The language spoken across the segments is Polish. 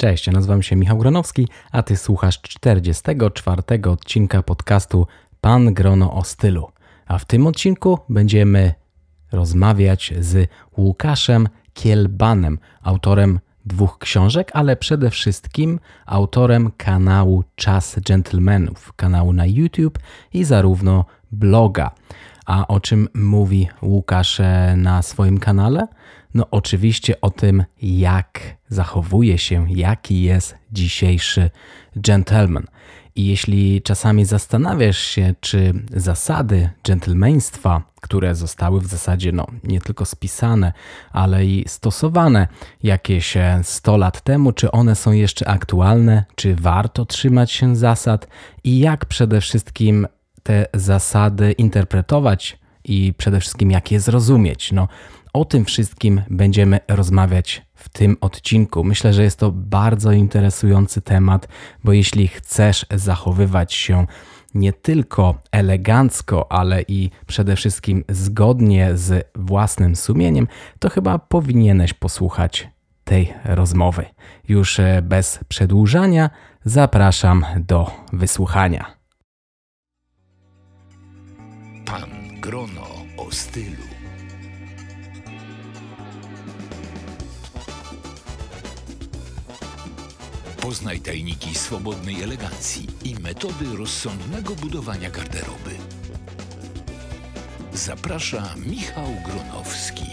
Cześć, nazywam się Michał Gronowski, a ty słuchasz 44 odcinka podcastu Pan Grono o stylu. A w tym odcinku będziemy rozmawiać z Łukaszem Kielbanem, autorem dwóch książek, ale przede wszystkim autorem kanału Czas Gentlemanów, kanału na YouTube i zarówno bloga. A o czym mówi Łukasz e, na swoim kanale? No, oczywiście o tym, jak zachowuje się, jaki jest dzisiejszy gentleman. I jeśli czasami zastanawiasz się, czy zasady dżentelmeństwa, które zostały w zasadzie no, nie tylko spisane, ale i stosowane jakieś 100 e, lat temu, czy one są jeszcze aktualne, czy warto trzymać się zasad i jak przede wszystkim te zasady interpretować i przede wszystkim jak je zrozumieć. No, o tym wszystkim będziemy rozmawiać w tym odcinku. Myślę, że jest to bardzo interesujący temat, bo jeśli chcesz zachowywać się nie tylko elegancko, ale i przede wszystkim zgodnie z własnym sumieniem, to chyba powinieneś posłuchać tej rozmowy. Już e, bez przedłużania zapraszam do wysłuchania. Pan Grono o stylu. Poznaj tajniki swobodnej elegancji i metody rozsądnego budowania garderoby. Zaprasza Michał Gronowski.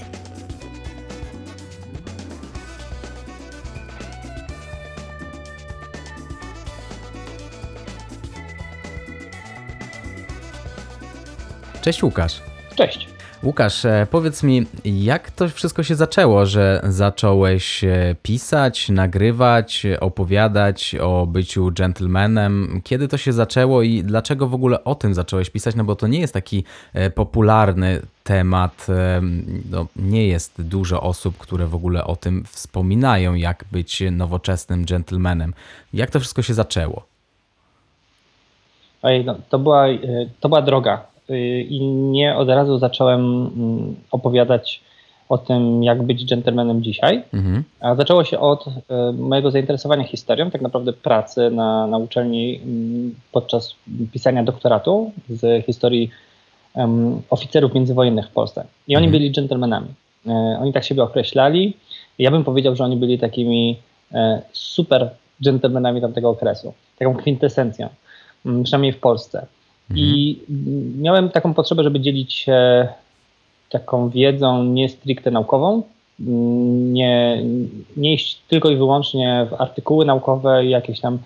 Cześć Łukasz. Cześć. Łukasz, e, powiedz mi, jak to wszystko się zaczęło, że zacząłeś e, pisać, nagrywać, opowiadać o byciu gentlemanem? Kiedy to się zaczęło i dlaczego w ogóle o tym zacząłeś pisać? No bo to nie jest taki e, popularny temat. No, nie jest dużo osób, które w ogóle o tym wspominają, jak być nowoczesnym gentlemanem. Jak to wszystko się zaczęło? Oj, no, to, była, to była droga i nie od razu zacząłem mm, opowiadać o tym, jak być gentlemanem dzisiaj. Mhm. A zaczęło się od y, mojego zainteresowania historią, tak naprawdę pracy na, na uczelni mm, podczas pisania doktoratu z historii um, oficerów międzywojennych w Polsce. I oni mhm. byli gentlemanami. E, oni tak siebie określali. Ja bym powiedział, że oni byli takimi e, super gentlemanami tamtego okresu, taką kwintesencją, mm, przynajmniej w Polsce. I miałem taką potrzebę, żeby dzielić się taką wiedzą nie stricte naukową, nie, nie iść tylko i wyłącznie w artykuły naukowe i jakieś tam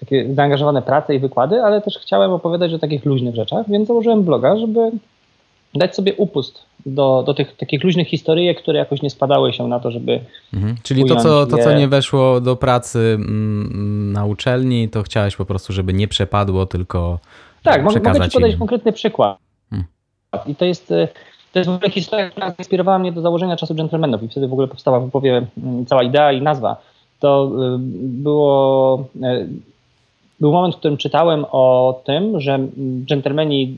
takie zaangażowane prace i wykłady, ale też chciałem opowiadać o takich luźnych rzeczach, więc założyłem bloga, żeby dać sobie upust do, do tych takich luźnych historyjek, które jakoś nie spadały się na to, żeby. Mhm. Czyli to co, to, co nie weszło do pracy mm, na uczelni, to chciałeś po prostu, żeby nie przepadło, tylko tak, mogę, Ci podać konkretny przykład. Hmm. I to jest, e, to jest w ogóle historia, która inspirowała mnie do założenia czasu dżentelmenów i wtedy w ogóle powstała w głowie mm, cała idea i nazwa. To e, było, e, był moment, w którym czytałem o tym, że dżentelmeni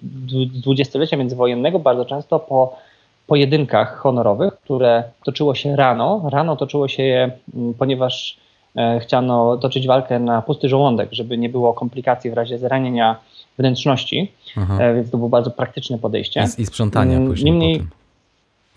dwudziestolecia międzywojennego bardzo często po pojedynkach honorowych, które toczyło się rano, rano toczyło się je, mm, ponieważ chciano toczyć walkę na pusty żołądek, żeby nie było komplikacji w razie zranienia wnętrzności, Aha. E, więc to było bardzo praktyczne podejście. I, i sprzątania mm, później Niemniej,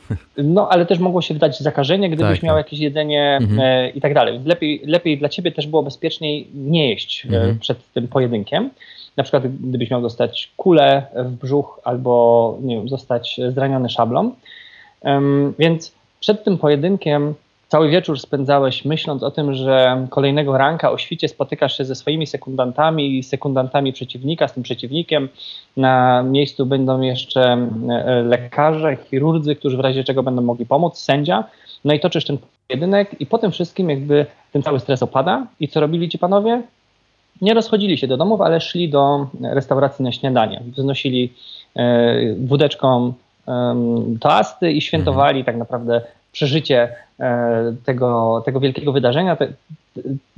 no, ale też mogło się wydać zakażenie, gdybyś tak, miał tak. jakieś jedzenie mhm. e, i tak dalej. Lepiej, lepiej dla ciebie też było bezpieczniej nie jeść e, mhm. przed tym pojedynkiem. Na przykład, gdybyś miał dostać kulę w brzuch albo nie wiem, zostać zraniony szablą. Więc przed tym pojedynkiem cały wieczór spędzałeś myśląc o tym, że kolejnego ranka o świcie spotykasz się ze swoimi sekundantami i sekundantami przeciwnika, z tym przeciwnikiem. Na miejscu będą jeszcze lekarze, chirurdzy, którzy w razie czego będą mogli pomóc, sędzia. No i toczysz ten pojedynek i po tym wszystkim jakby ten cały stres opada. I co robili ci panowie? Nie rozchodzili się do domów, ale szli do restauracji na śniadanie. Wznosili e, wódeczką toasty i świętowali tak naprawdę przeżycie e, tego, tego wielkiego wydarzenia,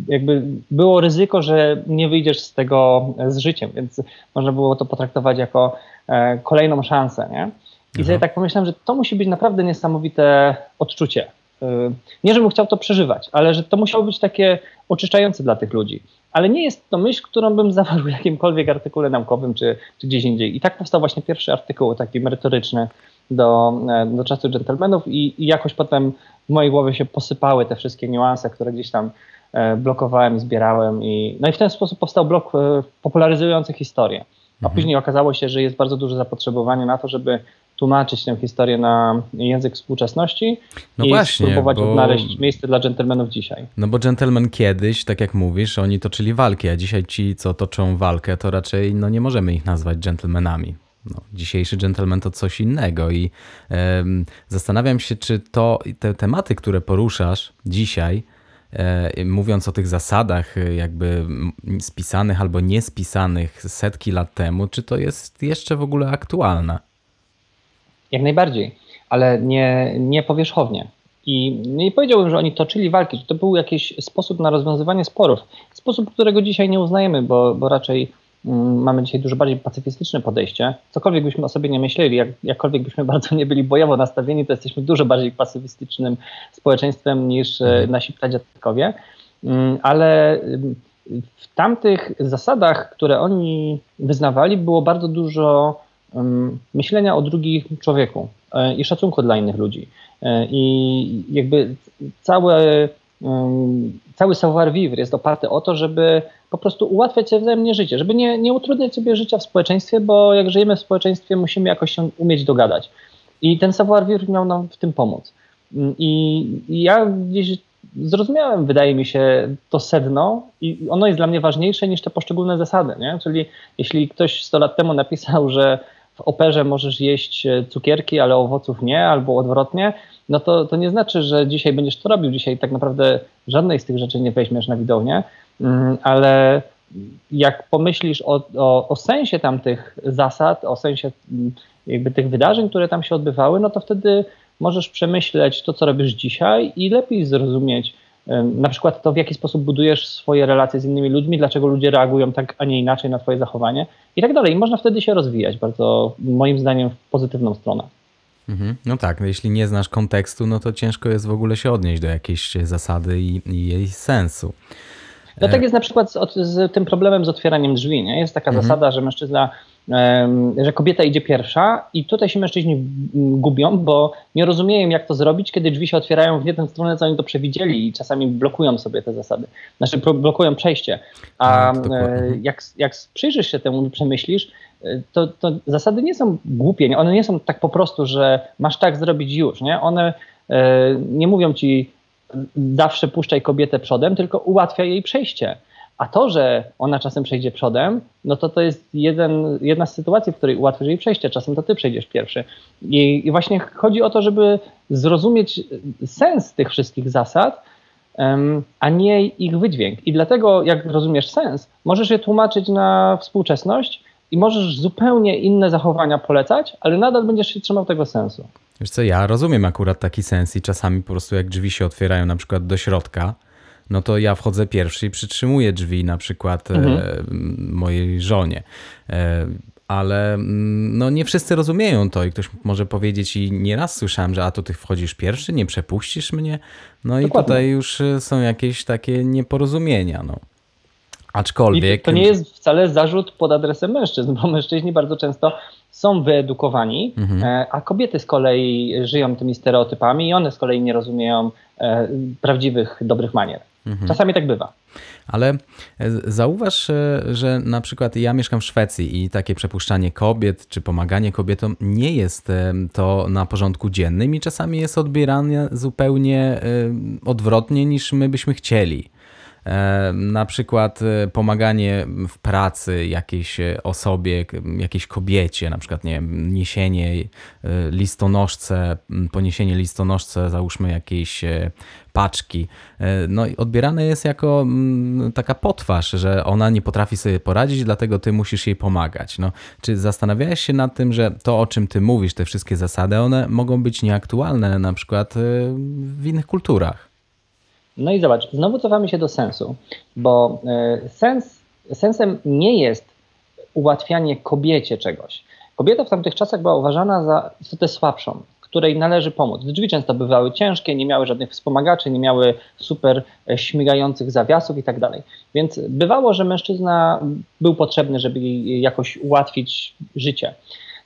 jakby było ryzyko, że nie wyjdziesz z tego z życiem, więc można było to potraktować jako e, kolejną szansę. Nie? I sobie tak pomyślałem, że to musi być naprawdę niesamowite odczucie. Nie żebym chciał to przeżywać, ale że to musiało być takie oczyszczające dla tych ludzi. Ale nie jest to myśl, którą bym zawarł w jakimkolwiek artykule naukowym czy, czy gdzieś indziej. I tak powstał właśnie pierwszy artykuł, taki merytoryczny do, do czasu dżentelmenów i, i jakoś potem w mojej głowie się posypały te wszystkie niuanse, które gdzieś tam e, blokowałem zbierałem. I, no i w ten sposób powstał blok e, popularyzujący historię. A mhm. później okazało się, że jest bardzo duże zapotrzebowanie na to, żeby tłumaczyć tę historię na język współczesności no i właśnie, spróbować bo... odnaleźć miejsce dla dżentelmenów dzisiaj. No bo dżentelmen kiedyś, tak jak mówisz, oni toczyli walki, a dzisiaj ci, co toczą walkę, to raczej no, nie możemy ich nazwać dżentelmenami. No, dzisiejszy gentleman to coś innego i zastanawiam się, czy to te tematy, które poruszasz dzisiaj, e, mówiąc o tych zasadach e, jakby spisanych albo niespisanych setki lat temu, czy to jest jeszcze w ogóle aktualne? Jak najbardziej, ale nie, nie powierzchownie. I nie powiedziałbym, że oni toczyli walki, że to był jakiś sposób na rozwiązywanie sporów. Sposób, którego dzisiaj nie uznajemy, bo, bo raczej mm, mamy dzisiaj dużo bardziej pacyfistyczne podejście. Cokolwiek byśmy o sobie nie myśleli, jak, jakkolwiek byśmy bardzo nie byli bojowo nastawieni, to jesteśmy dużo bardziej pacyfistycznym społeczeństwem niż e, mhm. nasi pradziadkowie. Mm, ale w tamtych zasadach, które oni wyznawali, było bardzo dużo myślenia o drugim człowieku e, i szacunku dla innych ludzi. E, I jakby całe, cały savoir-vivre jest oparty o to, żeby po prostu ułatwiać sobie wzajemnie życie, żeby nie, nie utrudniać sobie życia w społeczeństwie, bo jak żyjemy w społeczeństwie, musimy jakoś się umieć dogadać. I ten savoir-vivre miał nam w tym pomóc. I, I ja gdzieś zrozumiałem, wydaje mi się, to sedno i ono jest dla mnie ważniejsze niż te poszczególne zasady. Nie? Czyli jeśli ktoś 100 lat temu napisał, że operze możesz jeść e, cukierki, ale owoców nie, albo odwrotnie, no to, to nie znaczy, że dzisiaj będziesz to robił. Dzisiaj tak naprawdę żadnej z tych rzeczy nie weźmiesz na widownię, mm, ale jak pomyślisz o, o, o sensie tamtych zasad, o sensie mm, jakby tych wydarzeń, które tam się odbywały, no to wtedy możesz przemyśleć to, co robisz dzisiaj i lepiej zrozumieć, na przykład to, w jaki sposób budujesz swoje relacje z innymi ludźmi, dlaczego ludzie reagują tak, a nie inaczej na Twoje zachowanie i tak dalej. I można wtedy się rozwijać bardzo, moim zdaniem, w pozytywną stronę. Mhm. No tak, jeśli nie znasz kontekstu, no to ciężko jest w ogóle się odnieść do jakiejś zasady i, i jej sensu. No tak jest na przykład z, z, tym problemem z otwieraniem drzwi. Nie? Jest taka mhm. zasada, że mężczyzna że kobieta idzie pierwsza i tutaj się mężczyźni gubią, bo nie rozumieją, jak to zrobić, kiedy drzwi się otwierają w tę stronę, co oni to przewidzieli i czasami blokują sobie te zasady. Znaczy blokują przejście. A tak, jak, jak przyjrzysz się temu i przemyślisz, e, to, to zasady nie są głupie, one nie są tak po prostu, że masz tak zrobić już, nie? One e, nie mówią ci zawsze puszczaj kobietę przodem, tylko ułatwia jej przejście. A to, że ona czasem przejdzie przodem, no to to jest jeden, jedna z sytuacji, w której ułatwisz jej przejście. Czasem to ty przejdziesz pierwszy. I, I, właśnie chodzi o to, żeby zrozumieć sens tych wszystkich zasad, um, a nie ich wydźwięk. I dlatego, jak rozumiesz sens, możesz je tłumaczyć na współczesność i możesz zupełnie inne zachowania polecać, ale nadal będziesz się trzymał tego sensu. Wiesz co, ja rozumiem akurat taki sens i czasami po prostu jak drzwi się otwierają na przykład do środka, no to ja wchodzę pierwszy i przytrzymuję drzwi na przykład e, mhm. mojej żonie. E, ale mm, no nie wszyscy rozumieją to i ktoś może powiedzieć i nieraz słyszałem, że a to ty wchodzisz pierwszy, nie przepuścisz mnie. No Dokładnie. i tutaj już e, są jakieś takie nieporozumienia. No. Aczkolwiek. I to nie jest wcale zarzut pod adresem mężczyzn, bo mężczyźni bardzo często są wyedukowani, mhm. A kobiety z kolei żyją tymi stereotypami i one z kolei nie rozumieją prawdziwych, dobrych manier. Mhm. Czasami tak bywa. Ale e, zauważ, e, że na przykład ja mieszkam w Szwecji i takie przepuszczanie kobiet czy pomaganie kobietom nie jest e, to na porządku dziennym i czasami jest odbierane zupełnie odwrotnie niż my byśmy chcieli. E, na przykład e, pomaganie w pracy jakiejś osobie, jakiejś kobiecie, na przykład nie wiem, niesienie e, listonoszce, poniesienie listonoszce, załóżmy jakiejś paczki. No i odbierane jest jako taka potwarz, że ona nie potrafi sobie poradzić, dlatego ty musisz jej pomagać. No, czy zastanawiałeś się nad tym, że to, o czym ty mówisz, te wszystkie zasady, one mogą być nieaktualne na przykład w innych kulturach? No i zobacz, znowu cofamy się do sensu, bo e, sens, sensem nie jest ułatwianie kobiecie czegoś. Kobieta w tamtych czasach była uważana za istotę słabszą, której należy pomóc. Drzwi często bywały ciężkie, nie miały żadnych wspomagaczy, nie miały super e, śmigających zawiasów i tak dalej. Więc bywało, że mężczyzna był potrzebny, żeby jej jakoś ułatwić życie.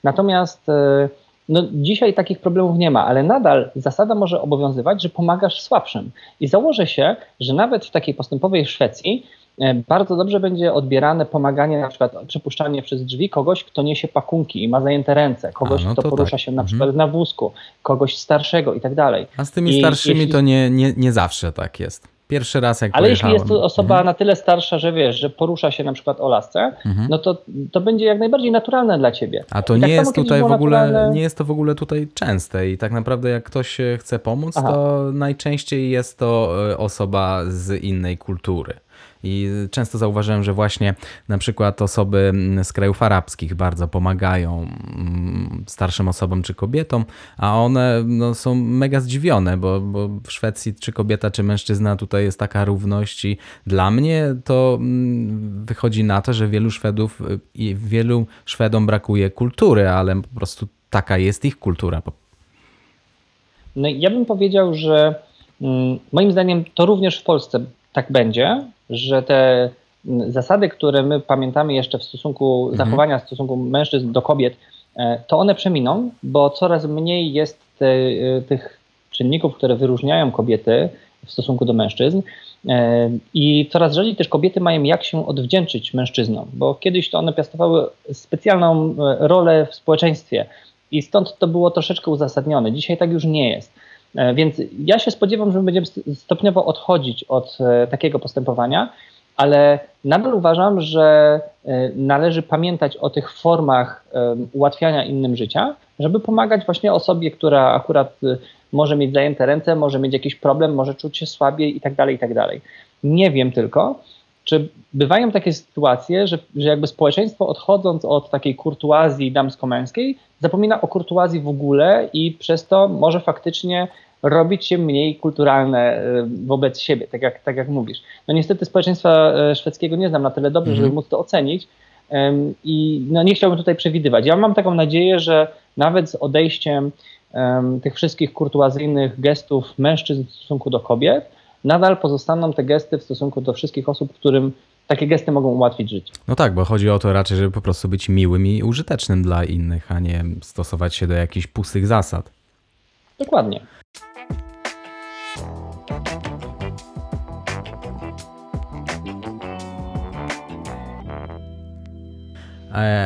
Natomiast e, no, dzisiaj takich problemów nie ma, ale nadal zasada może obowiązywać, że pomagasz słabszym. I założę się, że nawet w takiej postępowej Szwecji e, bardzo dobrze będzie odbierane pomaganie, na przykład przepuszczanie przez drzwi kogoś, kto niesie pakunki i ma zajęte ręce, kogoś, A, no kto porusza tak. się na mhm. przykład mhm. na wózku, kogoś starszego i tak dalej. A z tymi I starszymi jeśli... to nie, nie, nie zawsze tak jest. Pierwszy raz jak Ale jeśli jest to osoba mhm. na tyle starsza, że wiesz, że porusza się na przykład o lasce, mhm. no to, to będzie jak najbardziej naturalne dla ciebie. A to nie tak jest tutaj w ogóle, naturalne... nie jest to w ogóle tutaj częste i tak naprawdę jak ktoś chce pomóc, Aha. to najczęściej jest to e, osoba z innej kultury. I często zauważyłem, że właśnie na przykład osoby z krajów arabskich bardzo pomagają mm, starszym osobom czy kobietom, a one no, są mega zdziwione, bo, bo w Szwecji czy kobieta, czy mężczyzna tutaj jest taka równość i dla mnie to mm, wychodzi na to, że wielu Szwedów i wielu Szwedom brakuje kultury, ale po prostu taka jest ich kultura. No ja bym powiedział, że mm, moim zdaniem to również w Polsce tak będzie, że te zasady, które my pamiętamy jeszcze w stosunku mhm. zachowania w stosunku mężczyzn do kobiet, e, to one przeminą, bo coraz mniej jest te, e, tych czynników, które wyróżniają kobiety w stosunku do mężczyzn. E, I coraz rzadziej też kobiety mają jak się odwdzięczyć mężczyznom, bo kiedyś to one piastowały specjalną rolę w społeczeństwie i stąd to było troszeczkę uzasadnione. Dzisiaj tak już nie jest. E, więc ja się spodziewam, że my będziemy stopniowo odchodzić od e, takiego postępowania, ale nadal uważam, że e, należy pamiętać o tych formach ułatwiania innym życia, żeby pomagać właśnie osobie, która akurat może mieć zajęte ręce, może mieć jakiś problem, może czuć się słabiej i tak dalej, i tak dalej. Nie wiem tylko, czy bywają takie sytuacje, że, że jakby społeczeństwo odchodząc od takiej kurtuazji damsko-męskiej, zapomina o kurtuazji w ogóle i przez to może faktycznie robić się mniej kulturalne y, wobec siebie, tak jak, tak jak mówisz. No niestety społeczeństwa e, szwedzkiego nie znam na tyle dobrze, mm żeby móc to ocenić i no nie chciałbym tutaj przewidywać. Ja mam taką nadzieję, że nawet z odejściem um, tych wszystkich kurtuazyjnych gestów mężczyzn w stosunku do kobiet, nadal pozostaną te gesty w stosunku do wszystkich osób, którym takie gesty mogą ułatwić życie. No tak, bo chodzi o to raczej, żeby po prostu być miłym i użytecznym dla innych, a nie stosować się do jakichś pustych zasad. Dokładnie.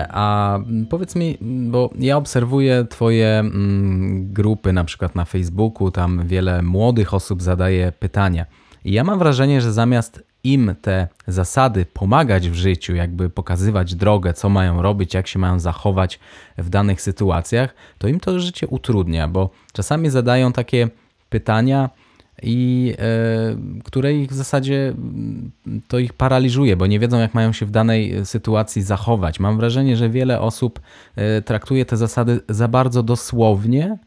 A powiedz mi, bo ja obserwuję Twoje mm, grupy, na przykład na Facebooku, tam wiele młodych osób zadaje pytania. I ja mam wrażenie, że zamiast im te zasady pomagać w życiu, jakby pokazywać drogę, co mają robić, jak się mają zachować w danych sytuacjach, to im to życie utrudnia, bo czasami zadają takie pytania, i e, które ich w zasadzie mm, to ich paraliżuje, bo nie wiedzą, jak mają się w danej sytuacji zachować. Mam wrażenie, że wiele osób e, traktuje te zasady za bardzo dosłownie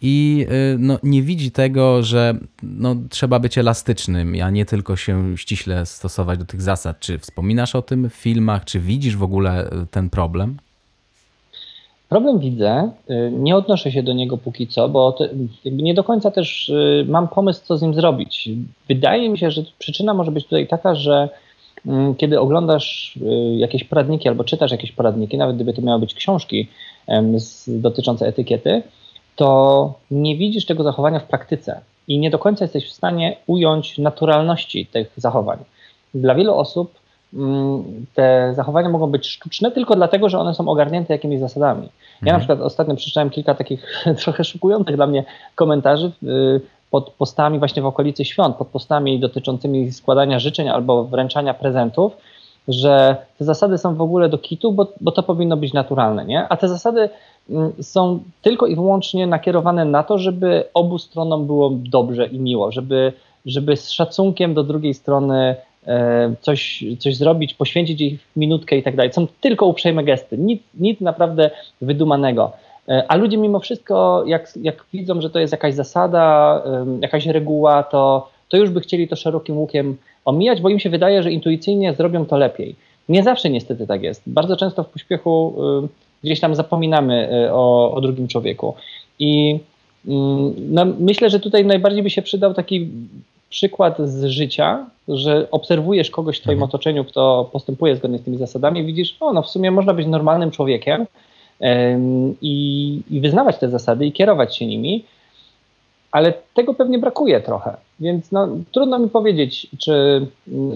i e, no, nie widzi tego, że no, trzeba być elastycznym, a nie tylko się ściśle stosować do tych zasad. Czy wspominasz o tym w filmach, czy widzisz w ogóle ten problem? Problem widzę, y, nie odnoszę się do niego póki co, bo nie do końca też y, mam pomysł, co z nim zrobić. Wydaje mi się, że przyczyna może być tutaj taka, że mm, kiedy oglądasz y, jakieś poradniki albo czytasz jakieś poradniki, nawet gdyby to miały być książki dotyczące etykiety, to nie widzisz tego zachowania w praktyce i nie do końca jesteś w stanie ująć naturalności tych zachowań. Dla wielu osób te zachowania mogą być sztuczne tylko dlatego, że one są ogarnięte jakimiś zasadami. Ja mhm. na przykład ostatnio przeczytałem kilka takich trochę szokujących dla mnie komentarzy y, pod postami właśnie w okolicy świąt, pod postami dotyczącymi składania życzeń albo wręczania prezentów, że te zasady są w ogóle do kitu, bo, bo to powinno być naturalne, nie? A te zasady mm, są tylko i wyłącznie nakierowane na to, żeby obu stronom było dobrze i miło, żeby, żeby z szacunkiem do drugiej strony coś, coś zrobić, poświęcić ich minutkę i tak dalej. Są tylko uprzejme gesty, nic, nic naprawdę wydumanego. E, a ludzie mimo wszystko, jak, jak widzą, że to jest jakaś zasada, jakaś reguła, to, to już by chcieli to szerokim łukiem omijać, bo im się wydaje, że intuicyjnie zrobią to lepiej. Nie zawsze niestety tak jest. Bardzo często w pośpiechu gdzieś tam zapominamy e, o, o drugim człowieku. I Mm, no, myślę, że tutaj najbardziej by się przydał taki przykład z życia, że obserwujesz kogoś w Twoim mhm. otoczeniu, kto postępuje zgodnie z tymi zasadami, widzisz, o, no w sumie można być normalnym człowiekiem i, i wyznawać te zasady i kierować się nimi, ale tego pewnie brakuje trochę. Więc no, trudno mi powiedzieć, czy,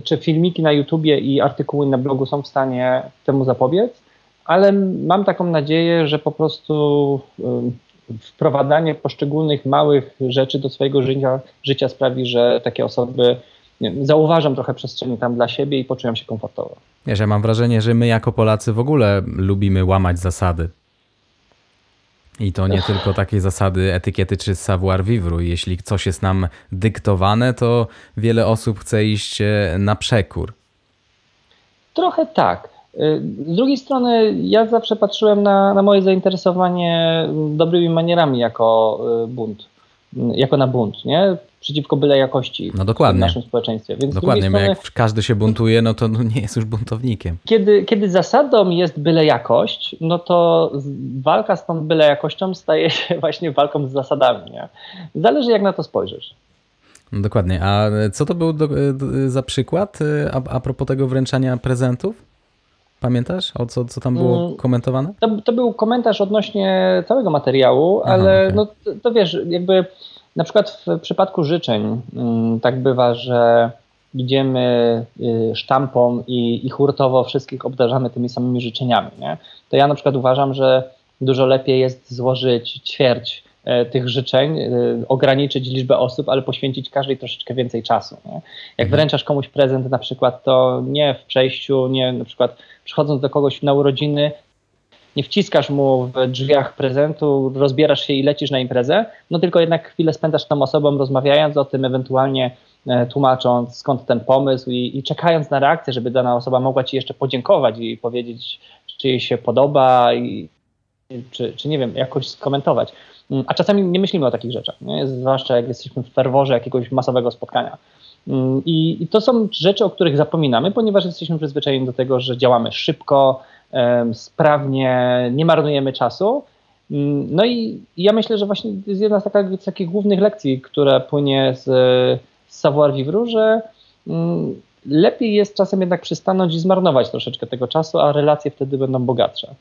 czy filmiki na YouTubie i artykuły na blogu są w stanie temu zapobiec, ale mam taką nadzieję, że po prostu wprowadzanie poszczególnych małych rzeczy do swojego życia, życia sprawi, że takie osoby wiem, zauważam trochę przestrzeni tam dla siebie i poczują się komfortowo. Wiesz, ja mam wrażenie, że my jako Polacy w ogóle lubimy łamać zasady. I to nie tylko takie zasady etykiety czy savoir vivre. Jeśli coś jest nam dyktowane, to wiele osób chce iść e, na przekór. Trochę tak. Z drugiej strony, ja zawsze patrzyłem na, na moje zainteresowanie dobrymi manierami jako e, bunt, jako na bunt, nie? przeciwko byle jakości no dokładnie. w naszym społeczeństwie. Więc dokładnie, strony, jak każdy się buntuje, no to no nie jest już buntownikiem. Kiedy, kiedy zasadą jest byle jakość, no to walka z tą byle jakością staje się właśnie walką z zasadami. Nie? Zależy jak na to spojrzysz. No dokładnie. A co to był do, do, za przykład a, a propos tego wręczania prezentów? Pamiętasz, o co, co tam było mm, komentowane? To, to był komentarz odnośnie całego materiału, Aha, ale okay. no, to, to wiesz, jakby na przykład w przypadku życzeń mm, tak bywa, że idziemy y, sztampą i, i hurtowo wszystkich obdarzamy tymi samymi życzeniami. Nie? To ja na przykład uważam, że dużo lepiej jest złożyć ćwierć tych życzeń, y, ograniczyć liczbę osób, ale poświęcić każdej troszeczkę więcej czasu. Nie? Jak mhm. wręczasz komuś prezent na przykład, to nie w przejściu, nie na przykład przychodząc do kogoś na urodziny, nie wciskasz mu w drzwiach prezentu, rozbierasz się i lecisz na imprezę, no tylko jednak chwilę spędzasz tą osobą, rozmawiając o tym, ewentualnie e, tłumacząc skąd ten pomysł i, i, czekając na reakcję, żeby dana osoba mogła ci jeszcze podziękować i powiedzieć, czy jej się podoba i czy, czy nie wiem, jakoś skomentować. Mm, a czasami nie myślimy o takich rzeczach, nie? zwłaszcza jak jesteśmy w ferworze jakiegoś masowego spotkania. Mm, I, I to są rzeczy, o których zapominamy, ponieważ jesteśmy przyzwyczajeni do tego, że działamy szybko, sprawnie, nie marnujemy czasu. Mm, no i ja myślę, że właśnie jest jedna z, z takich głównych lekcji, która płynie z, z savoir vivre, że lepiej jest czasem jednak przystanąć i zmarnować troszeczkę tego czasu, a relacje wtedy będą bogatsze.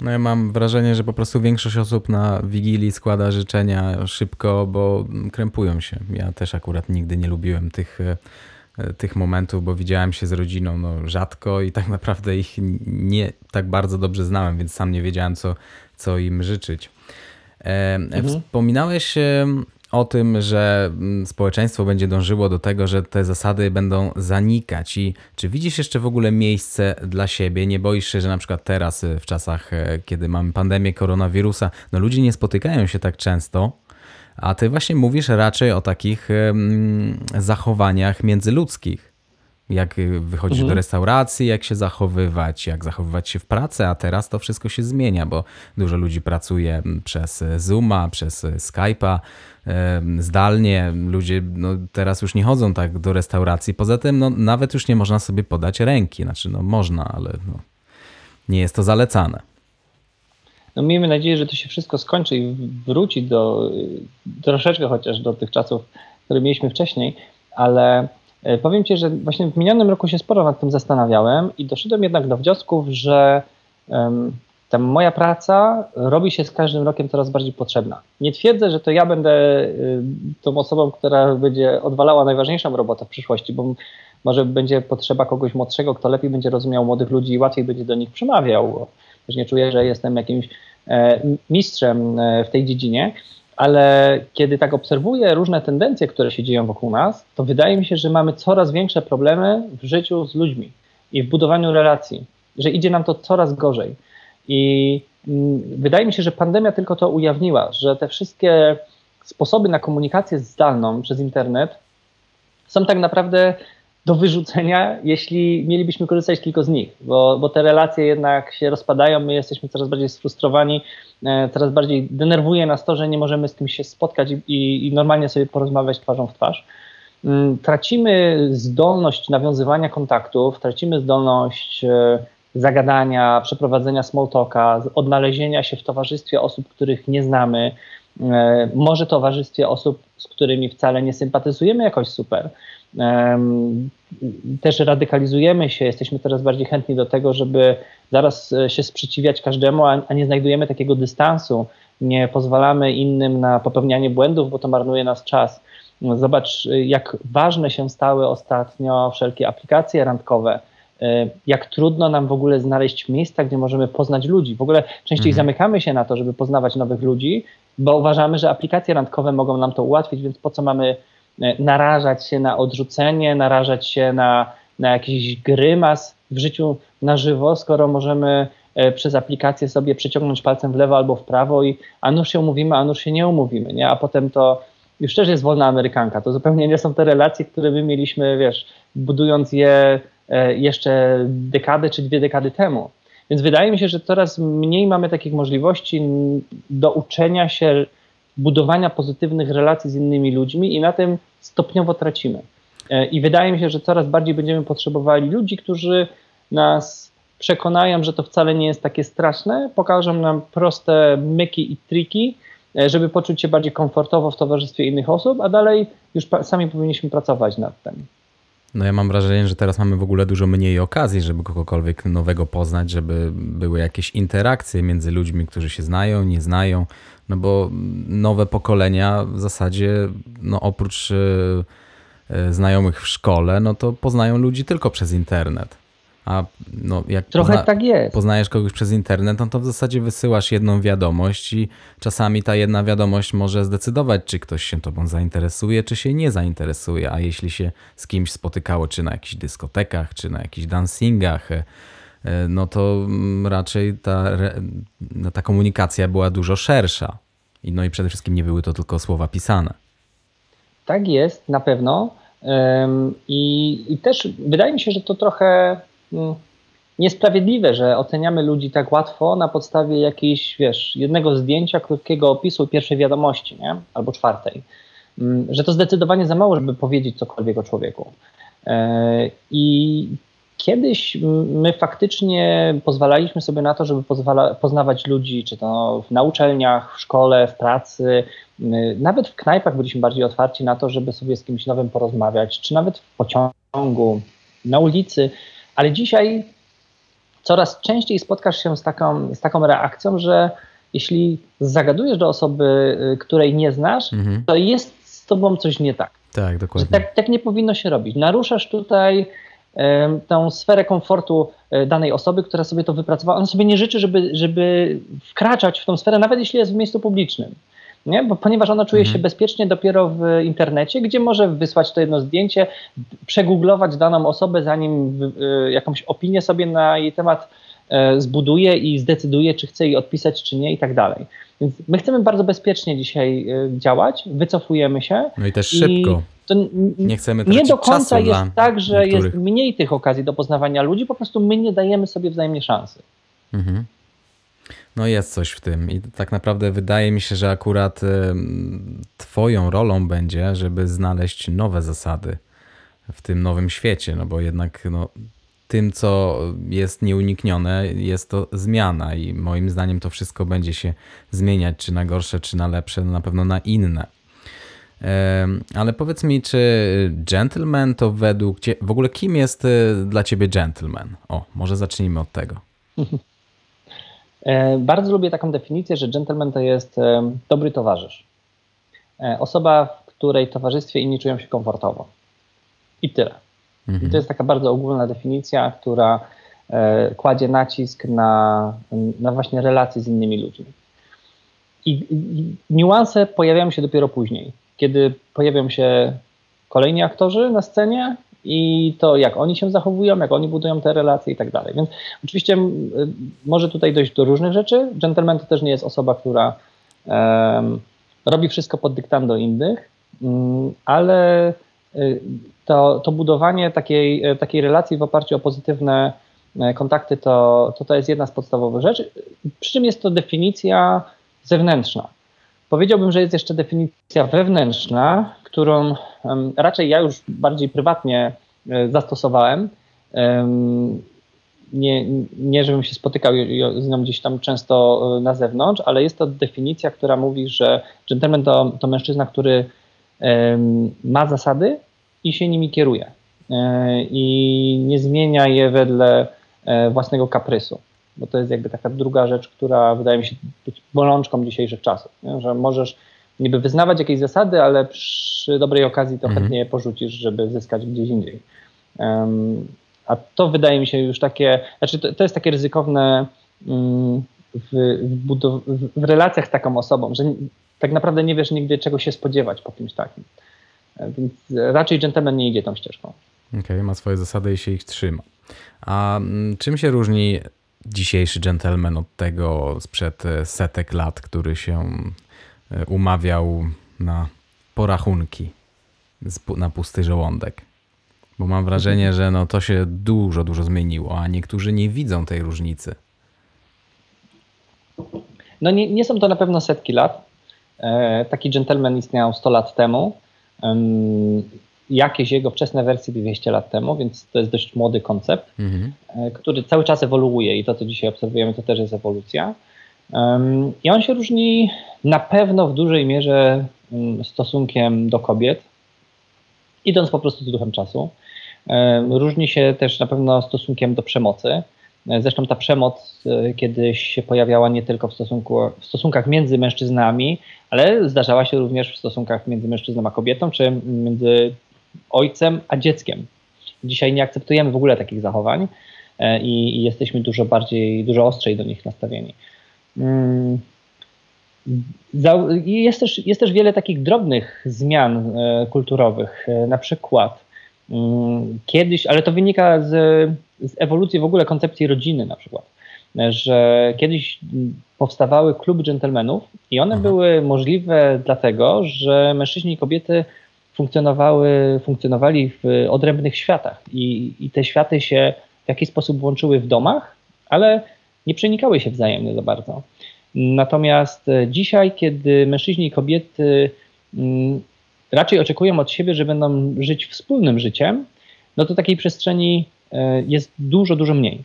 No ja mam wrażenie, że po prostu większość osób na Wigilii składa życzenia szybko, bo krępują się. Ja też akurat nigdy nie lubiłem tych e, E, tych momentów, bo widziałem się z rodziną no, rzadko i tak naprawdę ich nie tak bardzo dobrze znałem, więc sam nie wiedziałem, co, co im życzyć. E, mhm. Wspominałeś o tym, że mm, społeczeństwo będzie dążyło do tego, że te zasady będą zanikać. I czy widzisz jeszcze w ogóle miejsce dla siebie? Nie boisz się, że na przykład teraz, w czasach, e, kiedy mamy pandemię koronawirusa, no ludzie nie spotykają się tak często, a ty właśnie mówisz raczej o takich zachowaniach międzyludzkich. Jak wychodzić mhm. do restauracji, jak się zachowywać, jak zachowywać się w pracy, a teraz to wszystko się zmienia, bo dużo ludzi pracuje przez Zooma, przez Skype'a, zdalnie. Ludzie no, teraz już nie chodzą tak do restauracji. Poza tym no, nawet już nie można sobie podać ręki. Znaczy, no można, ale no, nie jest to zalecane. No miejmy nadzieję, że to się wszystko skończy i wróci do troszeczkę chociaż do tych czasów, które mieliśmy wcześniej, ale powiem Ci, że właśnie w minionym roku się sporo nad tym zastanawiałem i doszedłem jednak do wniosków, że ta moja praca robi się z każdym rokiem coraz bardziej potrzebna. Nie twierdzę, że to ja będę y, tą osobą, która będzie odwalała najważniejszą robotę w przyszłości, bo może będzie potrzeba kogoś młodszego, kto lepiej będzie rozumiał młodych ludzi i łatwiej będzie do nich przemawiał też nie czuję, że jestem jakimś e, mistrzem e, w tej dziedzinie, ale kiedy tak obserwuję różne tendencje, które się dzieją wokół nas, to wydaje mi się, że mamy coraz większe problemy w życiu z ludźmi i w budowaniu relacji, że idzie nam to coraz gorzej. I mm, wydaje mi się, że pandemia tylko to ujawniła, że te wszystkie sposoby na komunikację zdalną przez internet są tak naprawdę do wyrzucenia, jeśli mielibyśmy korzystać tylko z nich, bo, bo te relacje jednak się rozpadają, my jesteśmy coraz bardziej sfrustrowani, e, coraz bardziej denerwuje nas to, że nie możemy z tym się spotkać i, i normalnie sobie porozmawiać twarzą w twarz. Mm, tracimy zdolność nawiązywania kontaktów, tracimy zdolność e, zagadania, przeprowadzenia small talka, odnalezienia się w towarzystwie osób, których nie znamy, może towarzystwie osób, z którymi wcale nie sympatyzujemy jakoś super. Też radykalizujemy się, jesteśmy teraz bardziej chętni do tego, żeby zaraz się sprzeciwiać każdemu, a nie znajdujemy takiego dystansu, nie pozwalamy innym na popełnianie błędów, bo to marnuje nas czas. Zobacz, jak ważne się stały ostatnio wszelkie aplikacje randkowe, jak trudno nam w ogóle znaleźć miejsca, gdzie możemy poznać ludzi. W ogóle częściej mhm. zamykamy się na to, żeby poznawać nowych ludzi, bo uważamy, że aplikacje randkowe mogą nam to ułatwić, więc po co mamy e, narażać się na odrzucenie, narażać się na, na jakiś grymas w życiu na żywo, skoro możemy e, przez aplikację sobie przeciągnąć palcem w lewo albo w prawo i a nuż się umówimy, a nuż się nie umówimy, nie? a potem to już też jest wolna amerykanka. To zupełnie nie są te relacje, które my mieliśmy, wiesz, budując je e, jeszcze dekady czy dwie dekady temu. Więc wydaje mi się, że coraz mniej mamy takich możliwości do uczenia się budowania pozytywnych relacji z innymi ludźmi i na tym stopniowo tracimy. E, I wydaje mi się, że coraz bardziej będziemy potrzebowali ludzi, którzy nas przekonają, że to wcale nie jest takie straszne, pokażą nam proste myki i triki, e, żeby poczuć się bardziej komfortowo w towarzystwie innych osób, a dalej już sami powinniśmy pracować nad tym. No ja mam wrażenie, że teraz mamy w ogóle dużo mniej okazji, żeby kogokolwiek nowego poznać, żeby były jakieś interakcje między ludźmi, którzy się znają, nie znają, no bo nowe pokolenia w zasadzie, no oprócz e, znajomych w szkole, no to poznają ludzi tylko przez internet. A no, jak Trochę pozna tak jest. poznajesz kogoś przez internet, no to w zasadzie wysyłasz jedną wiadomość i czasami ta jedna wiadomość może zdecydować, czy ktoś się tobą zainteresuje, czy się nie zainteresuje. A jeśli się z kimś spotykało, czy na jakichś dyskotekach, czy na jakichś dancingach, e, no to mm, raczej ta, no, ta komunikacja była dużo szersza. No i przede wszystkim nie były to tylko słowa pisane. Tak jest, na pewno. I, I też wydaje mi się, że to trochę niesprawiedliwe, że oceniamy ludzi tak łatwo na podstawie jakiejś, wiesz, jednego zdjęcia, krótkiego opisu pierwszej wiadomości, nie? Albo czwartej. Mm, że to zdecydowanie za mało, żeby powiedzieć cokolwiek o człowieku. E, I kiedyś my faktycznie pozwalaliśmy sobie na to, żeby pozwala, poznawać ludzi, czy to w nauczelniach, w szkole, w pracy, nawet w knajpach byliśmy bardziej otwarci na to, żeby sobie z kimś nowym porozmawiać, czy nawet w pociągu, na ulicy. Ale dzisiaj coraz częściej spotkasz się z taką, z taką reakcją, że jeśli zagadujesz do osoby, y, której nie znasz, mhm. to jest z tobą coś nie tak. Tak, dokładnie. Że tak, tak nie powinno się robić. Naruszasz tutaj tą sferę komfortu e, danej osoby, która sobie to wypracowała. Ona sobie nie życzy, żeby, żeby wkraczać w tą sferę, nawet jeśli jest w miejscu publicznym nie? Bo, ponieważ ona czuje mhm. się bezpiecznie dopiero w internecie, gdzie może wysłać to jedno zdjęcie, przegooglować daną osobę, zanim y, jakąś opinię sobie na jej temat y, zbuduje i zdecyduje, czy chce jej odpisać, czy nie i tak dalej. Więc my chcemy bardzo bezpiecznie dzisiaj y, działać, wycofujemy się. No i też szybko. nie chcemy Nie do końca jest tak, że niektórych. jest mniej tych okazji do poznawania ludzi, po prostu my nie dajemy sobie wzajemnie szansy. Mhm. No jest coś w tym i tak naprawdę wydaje mi się, że akurat twoją rolą będzie, żeby znaleźć nowe zasady w tym nowym świecie, no bo jednak no, tym, co jest nieuniknione, jest to zmiana i moim zdaniem to wszystko będzie się zmieniać, czy na gorsze, czy na lepsze, no na pewno na inne. Ale powiedz mi, czy gentleman to według ciebie, w ogóle kim jest y, dla ciebie gentleman? O, może zacznijmy od tego. E, bardzo lubię taką definicję, że gentleman to jest e, dobry towarzysz. E, osoba, w której towarzystwie inni czują się komfortowo. I tyle. Mhm. I to jest taka bardzo ogólna definicja, która kładzie nacisk na, na właśnie relacje z innymi ludźmi. I, I niuanse pojawiają się dopiero później, kiedy pojawią się kolejni aktorzy na scenie i to, jak oni się zachowują, jak oni budują te relacje i tak dalej. Więc oczywiście może tutaj dojść do różnych rzeczy. Gentleman to też nie jest osoba, która um, robi wszystko pod dyktando innych, um, ale y, to, to budowanie takiej, e, takiej relacji w oparciu o pozytywne e, kontakty to, to to jest jedna z podstawowych rzeczy. Przy czym jest to definicja zewnętrzna. Powiedziałbym, że jest jeszcze definicja wewnętrzna, którą raczej ja już bardziej prywatnie e, zastosowałem. nie, nie żebym się spotykał z nią gdzieś tam często na zewnątrz, ale jest to definicja, która mówi, że gentleman to, to mężczyzna, który ma zasady i się nimi kieruje. I nie zmienia je wedle własnego kaprysu bo to jest jakby taka druga rzecz, która wydaje mi się być bolączką dzisiejszych czasów, nie? że możesz niby wyznawać jakieś zasady, ale przy dobrej okazji to mhm. chętnie je porzucisz, żeby zyskać gdzieś indziej. Um, a to wydaje mi się już takie, znaczy to, to jest takie ryzykowne um, w, w, relacjach z taką osobą, że tak naprawdę nie wiesz nigdy czego się spodziewać po kimś takim. E, więc raczej gentleman nie idzie tą ścieżką. Okej, okay, ma swoje zasady i się ich trzyma. A mm, czym się różni dzisiejszy gentleman od tego sprzed e, setek lat, który się e, umawiał na porachunki na pusty żołądek. Bo mam wrażenie, że no to się dużo, dużo zmieniło, a niektórzy nie widzą tej różnicy. No nie, nie są to na pewno setki lat. E, taki gentleman istniał 100 lat temu jakieś jego wczesne wersje 200 lat temu, więc to jest dość młody koncept, mhm. E, który cały czas ewoluuje i to, co dzisiaj obserwujemy, to też jest ewolucja. I on się różni na pewno w dużej mierze mm, stosunkiem do kobiet, idąc po prostu z duchem czasu. Różni się też na pewno stosunkiem do przemocy. E, zresztą ta przemoc e, kiedyś się pojawiała nie tylko w, stosunku, w stosunkach między mężczyznami, ale zdarzała się również w stosunkach między mężczyzną a kobietą, czy między ojcem a dzieckiem. Dzisiaj nie akceptujemy w ogóle takich zachowań e, i, i jesteśmy dużo bardziej, dużo ostrzej do nich nastawieni. Mm. Jest też, jest też wiele takich drobnych zmian e, kulturowych. E, na przykład mm, kiedyś, ale to wynika z, z ewolucji w ogóle koncepcji rodziny na przykład, że kiedyś powstawały kluby dżentelmenów i one mhm. były możliwe dlatego, że mężczyźni i kobiety funkcjonowały, funkcjonowali w odrębnych światach i, i te światy się w jakiś sposób łączyły w domach, ale nie przenikały się wzajemnie za bardzo. Natomiast dzisiaj, kiedy mężczyźni i kobiety mm, raczej oczekują od siebie, że będą żyć wspólnym życiem, no to takiej przestrzeni e, jest dużo, dużo mniej.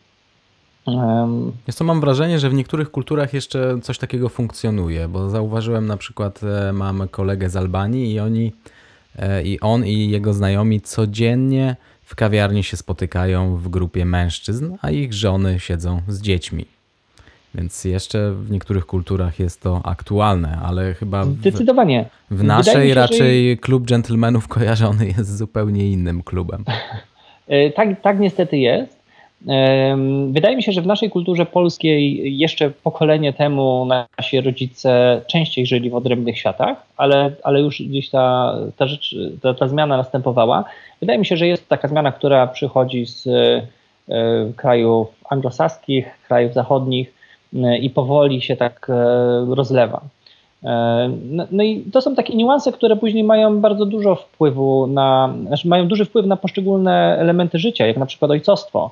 Jest to mam wrażenie, że w niektórych kulturach jeszcze coś takiego funkcjonuje, bo zauważyłem na przykład, e, mam kolegę z Albanii i oni i on i jego znajomi codziennie w kawiarni się spotykają w grupie mężczyzn, a ich żony siedzą z dziećmi. Więc jeszcze w niektórych kulturach jest to aktualne, ale chyba. W, Zdecydowanie. W naszej się, raczej że... klub dżentelmenów kojarzony jest zupełnie innym klubem. E, tak, tak niestety jest. Wydaje mi się, że w naszej kulturze polskiej jeszcze pokolenie temu nasi rodzice częściej żyli w odrębnych światach, ale, ale już gdzieś ta, ta, rzecz, ta, ta zmiana następowała. Wydaje mi się, że jest taka zmiana, która przychodzi z e, krajów anglosaskich, krajów zachodnich e, i powoli się tak e, rozlewa. No, no, i to są takie niuanse, które później mają bardzo dużo wpływu na, znaczy mają duży wpływ na poszczególne elementy życia, jak na przykład ojcostwo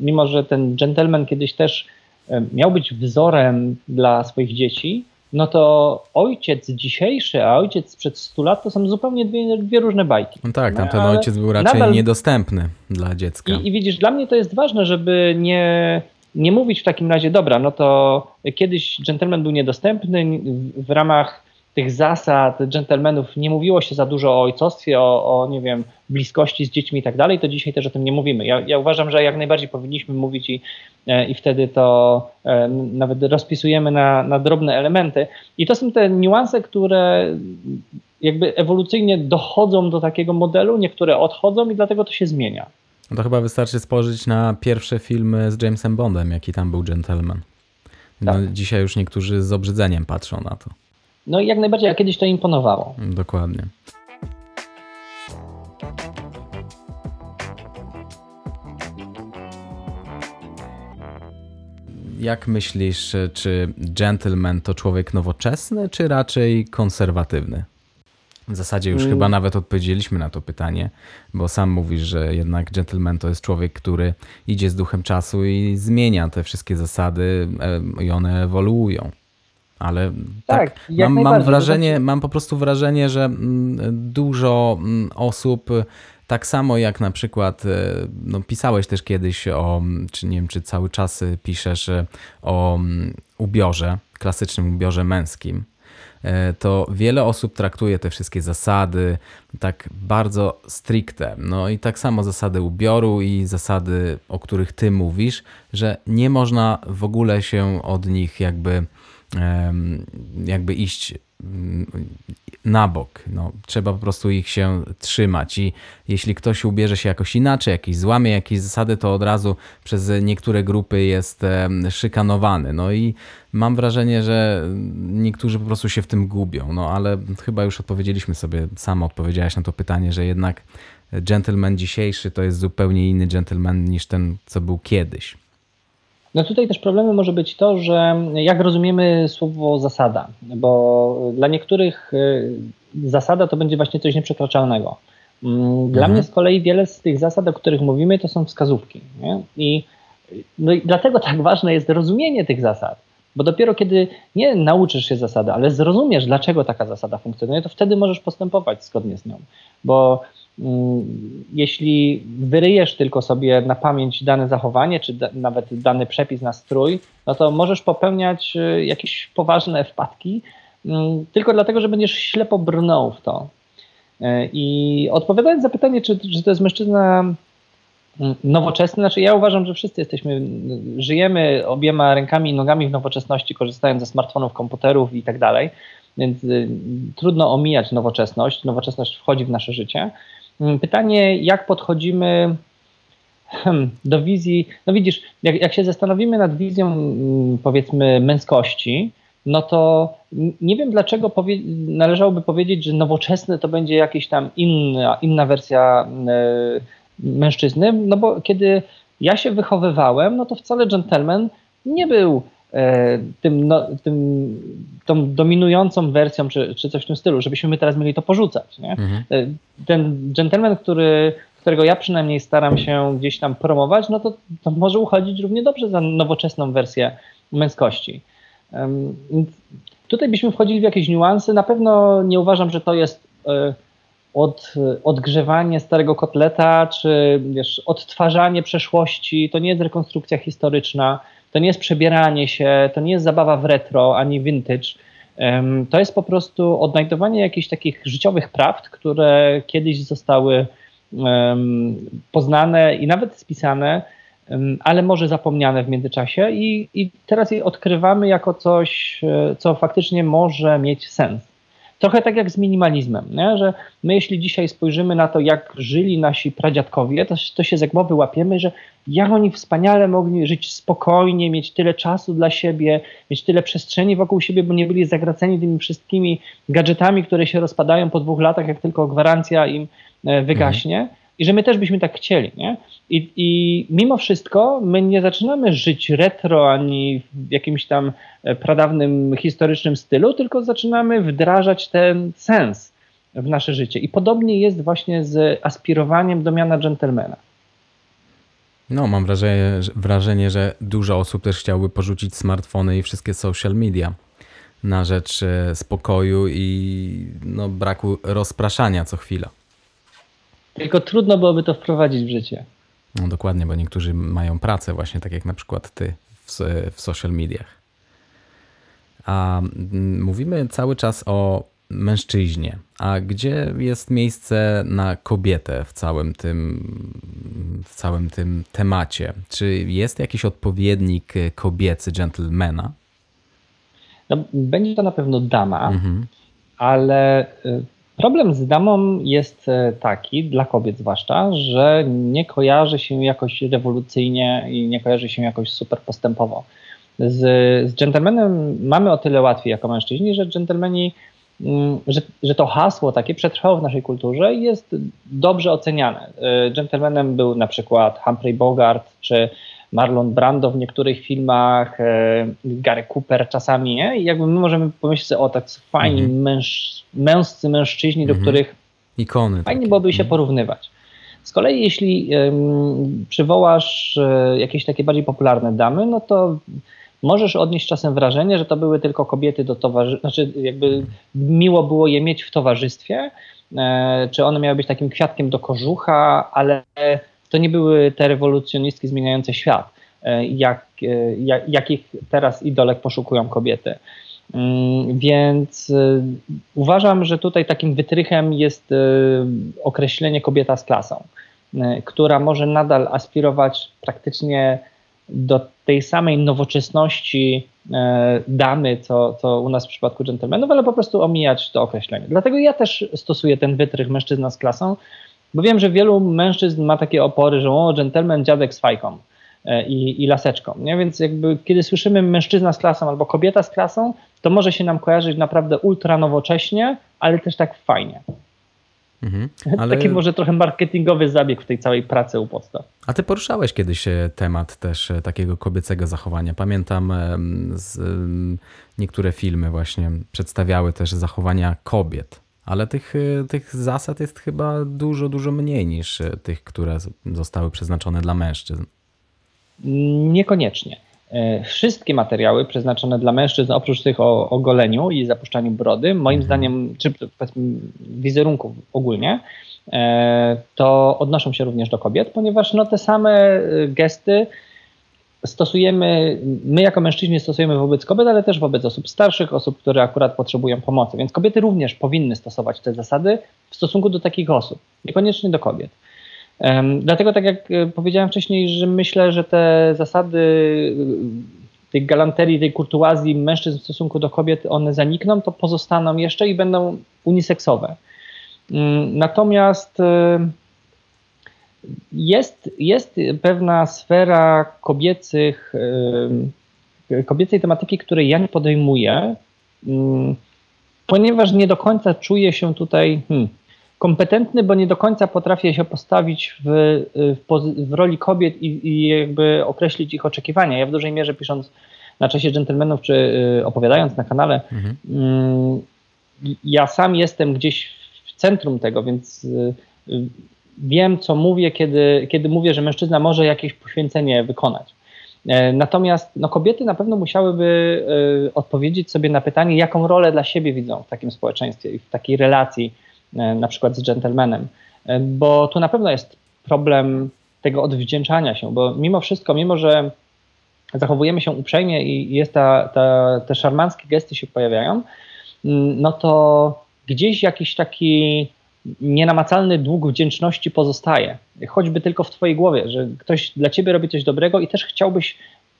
mimo że ten gentleman kiedyś też miał być wzorem dla swoich dzieci, no to ojciec dzisiejszy, a ojciec sprzed 100 lat to są zupełnie dwie, dwie różne bajki. No tak, tamten Ale ojciec był raczej nadal... niedostępny dla dziecka. I, I, widzisz, dla mnie to jest ważne, żeby nie, nie mówić w takim razie, dobra, no to kiedyś gentleman był niedostępny w ramach tych zasad dżentelmenów nie mówiło się za dużo o ojcostwie, o, o, nie wiem, bliskości z dziećmi i tak dalej, to dzisiaj też o tym nie mówimy. Ja, ja uważam, że jak najbardziej powinniśmy mówić i, e, i wtedy to e, nawet rozpisujemy na, na drobne elementy. I to są te niuanse, które jakby ewolucyjnie dochodzą do takiego modelu, niektóre odchodzą i dlatego to się zmienia. No to chyba wystarczy spojrzeć na pierwsze filmy z Jamesem Bondem, jaki tam był gentleman. No, tak. Dzisiaj już niektórzy z obrzydzeniem patrzą na to. No i jak najbardziej, a kiedyś to imponowało. Dokładnie. Jak myślisz, czy gentleman to człowiek nowoczesny, czy raczej konserwatywny? W zasadzie już hmm. chyba nawet odpowiedzieliśmy na to pytanie, bo sam mówisz, że jednak gentleman to jest człowiek, który idzie z duchem czasu i zmienia te wszystkie zasady e, i one ewoluują. Ale tak, tak mam, mam wrażenie, mam po prostu wrażenie, że mm, dużo mm, osób Tak samo jak na przykład, e, no, pisałeś też kiedyś o, czy nie wiem, czy cały czas piszesz o mm, ubiorze, klasycznym ubiorze męskim. E, to wiele osób traktuje te wszystkie zasady tak bardzo stricte. No i tak samo zasady ubioru i zasady, o których ty mówisz, że nie można w ogóle się od nich jakby jakby iść na bok. No, trzeba po prostu ich się trzymać i jeśli ktoś ubierze się jakoś inaczej, jakiś złamie jakieś zasady, to od razu przez niektóre grupy jest szykanowany. No i mam wrażenie, że niektórzy po prostu się w tym gubią, no ale chyba już odpowiedzieliśmy sobie, sama odpowiedziałaś na to pytanie, że jednak gentleman dzisiejszy to jest zupełnie inny gentleman niż ten, co był kiedyś. No tutaj też problemem może być to, że jak rozumiemy słowo zasada, bo dla niektórych y, zasada to będzie właśnie coś nieprzekraczalnego. Mm, dla mhm. mnie z kolei wiele z tych zasad, o których mówimy, to są wskazówki. Nie? I, no i dlatego tak ważne jest rozumienie tych zasad. Bo dopiero kiedy nie nauczysz się zasady, ale zrozumiesz, dlaczego taka zasada funkcjonuje, to wtedy możesz postępować zgodnie z nią. Bo jeśli wyryjesz tylko sobie na pamięć dane zachowanie, czy da, nawet dany przepis na strój, no to możesz popełniać y, jakieś poważne wpadki, mm, tylko dlatego, że będziesz ślepo brnął w to. Y, I odpowiadając na pytanie, czy, czy to jest mężczyzna nowoczesny. Znaczy ja uważam, że wszyscy jesteśmy, żyjemy obiema rękami i nogami w nowoczesności, korzystając ze smartfonów, komputerów i tak dalej, więc y, trudno omijać nowoczesność. Nowoczesność wchodzi w nasze życie. Mm, pytanie, jak podchodzimy hmm, do wizji, no widzisz, jak, jak się zastanowimy nad wizją mm, powiedzmy męskości, no to nie wiem dlaczego powie należałoby powiedzieć, że nowoczesne to będzie jakaś tam inna, inna wersja yy, mężczyzny, no bo kiedy ja się wychowywałem, no to wcale gentleman nie był tym, no, tym, tą dominującą wersją, czy, czy coś w tym stylu, żebyśmy my teraz mieli to porzucać. Nie? Mhm. E, ten gentleman, który, którego ja przynajmniej staram się gdzieś tam promować, no to, to może uchodzić równie dobrze za nowoczesną wersję męskości. Tutaj byśmy wchodzili w jakieś niuanse. Na pewno nie uważam, że to jest e, od, odgrzewanie starego kotleta, czy wiesz, odtwarzanie przeszłości, to nie jest rekonstrukcja historyczna, to nie jest przebieranie się, to nie jest zabawa w retro ani vintage. To jest po prostu odnajdowanie jakichś takich życiowych prawd, które kiedyś zostały poznane i nawet spisane, ale może zapomniane w międzyczasie, i, i teraz je odkrywamy jako coś, e, co faktycznie może mieć sens. Trochę tak jak z minimalizmem, nie? że my jeśli dzisiaj spojrzymy na to, jak żyli nasi pradziadkowie, to, to się z głowy łapiemy, że jak oni wspaniale mogli żyć spokojnie, mieć tyle czasu dla siebie, mieć tyle przestrzeni wokół siebie, bo nie byli zagraceni tymi wszystkimi gadżetami, które się rozpadają po dwóch latach, jak tylko gwarancja im e, wygaśnie. Mhm i że my też byśmy tak chcieli. Nie? I, I mimo wszystko my nie zaczynamy żyć retro ani w jakimś tam e, pradawnym, historycznym stylu, tylko zaczynamy wdrażać ten sens w nasze życie. I podobnie jest właśnie z aspirowaniem do miana dżentelmena. No, mam wrażenie, wrażenie, że dużo osób też chciałoby porzucić smartfony i wszystkie social media na rzecz e, spokoju i no, braku rozpraszania co chwila. Tylko trudno byłoby to wprowadzić w życie. No dokładnie, bo niektórzy mają pracę właśnie tak jak na przykład ty w, w social mediach. A mm, mówimy cały czas o mężczyźnie. A gdzie jest miejsce na kobietę w całym tym, w całym tym temacie? Czy jest jakiś odpowiednik kobiecy gentlemana? No, będzie to na pewno dama, mhm. ale y, Problem z damą jest e, taki, dla kobiet zwłaszcza, że nie kojarzy się jakoś rewolucyjnie i nie kojarzy się jakoś super postępowo. Z, z gentlemanem mamy o tyle łatwiej jako mężczyźni, że dżentelmeni, mm, że, że to hasło takie przetrwało w naszej kulturze i jest dobrze oceniane. Gentlemanem był na przykład Humphrey Bogart czy Marlon Brando w niektórych filmach, e, Gary Cooper czasami, nie? I jakby my możemy pomyśleć sobie, o tak fajni mhm. męż, męscy mężczyźni, do mhm. których Ikony fajnie takie. byłoby się mhm. porównywać. Z kolei jeśli um, przywołasz um, jakieś takie bardziej popularne damy, no to możesz odnieść czasem wrażenie, że to były tylko kobiety do towarzystwa, znaczy jakby miło było je mieć w towarzystwie, czy one miały być takim kwiatkiem do kożucha, ale to nie były te rewolucjonistki zmieniające świat, jak, jak, jakich teraz idolek poszukują kobiety. Mm, więc uważam, że tutaj takim wytrychem jest określenie kobieta z klasą, która może nadal aspirować praktycznie do tej samej nowoczesności e, damy, co, co u nas w przypadku dżentelmenów, ale po prostu omijać to określenie. Dlatego ja też stosuję ten wytrych mężczyzna z klasą, bo wiem, że wielu mężczyzn ma takie opory, że o, dżentelmen, dziadek z fajką e, i, i laseczką. Nie? Więc jakby kiedy słyszymy mężczyzna z klasą albo kobieta z klasą, to może się nam kojarzyć naprawdę ultra nowocześnie, ale też tak fajnie. Mhm, ale... Taki może trochę marketingowy zabieg w tej całej pracy u podstaw. A ty poruszałeś kiedyś e, temat też e, takiego kobiecego zachowania. Pamiętam z, niektóre filmy właśnie przedstawiały też zachowania kobiet, ale tych, e, tych zasad jest chyba dużo, dużo mniej niż tych, które zostały przeznaczone dla mężczyzn. Niekoniecznie. E, wszystkie materiały przeznaczone dla mężczyzn, oprócz tych o, o goleniu i zapuszczaniu brody, moim mhm. zdaniem, czy wizerunków ogólnie, e, to odnoszą się również do kobiet, ponieważ no, te same e, gesty stosujemy, my jako mężczyźni stosujemy wobec kobiet, ale też wobec osób starszych, osób, które akurat potrzebują pomocy. Więc kobiety również powinny stosować te zasady w stosunku do takich osób, niekoniecznie do kobiet. Dlatego, tak jak e, powiedziałem wcześniej, że myślę, że te zasady e, tej galanterii, tej kurtuazji mężczyzn w stosunku do kobiet, one zanikną, to pozostaną jeszcze i będą uniseksowe. Mm, natomiast e, jest, jest pewna sfera kobiecych, kobiecej tematyki, której ja nie podejmuję, mm, ponieważ nie do końca czuję się tutaj, hmm, kompetentny, bo nie do końca potrafię się postawić w, w, w roli kobiet i, i, jakby określić ich oczekiwania. Ja w dużej mierze pisząc na czasie dżentelmenów, czy y, opowiadając na kanale, mhm. y, ja sam jestem gdzieś w centrum tego, więc y, wiem, co mówię, kiedy, kiedy mówię, że mężczyzna może jakieś poświęcenie wykonać. E, natomiast no, kobiety na pewno musiałyby odpowiedzieć sobie na pytanie, jaką rolę dla siebie widzą w takim społeczeństwie i w takiej relacji E, na przykład z gentlemanem, e, bo tu na pewno jest problem tego odwdzięczania się, bo mimo wszystko, mimo że zachowujemy się uprzejmie i jest ta, ta, te szarmanckie gesty się pojawiają, mm, no to gdzieś jakiś taki nienamacalny dług wdzięczności pozostaje. Choćby tylko w twojej głowie, że ktoś dla ciebie robi coś dobrego i też chciałbyś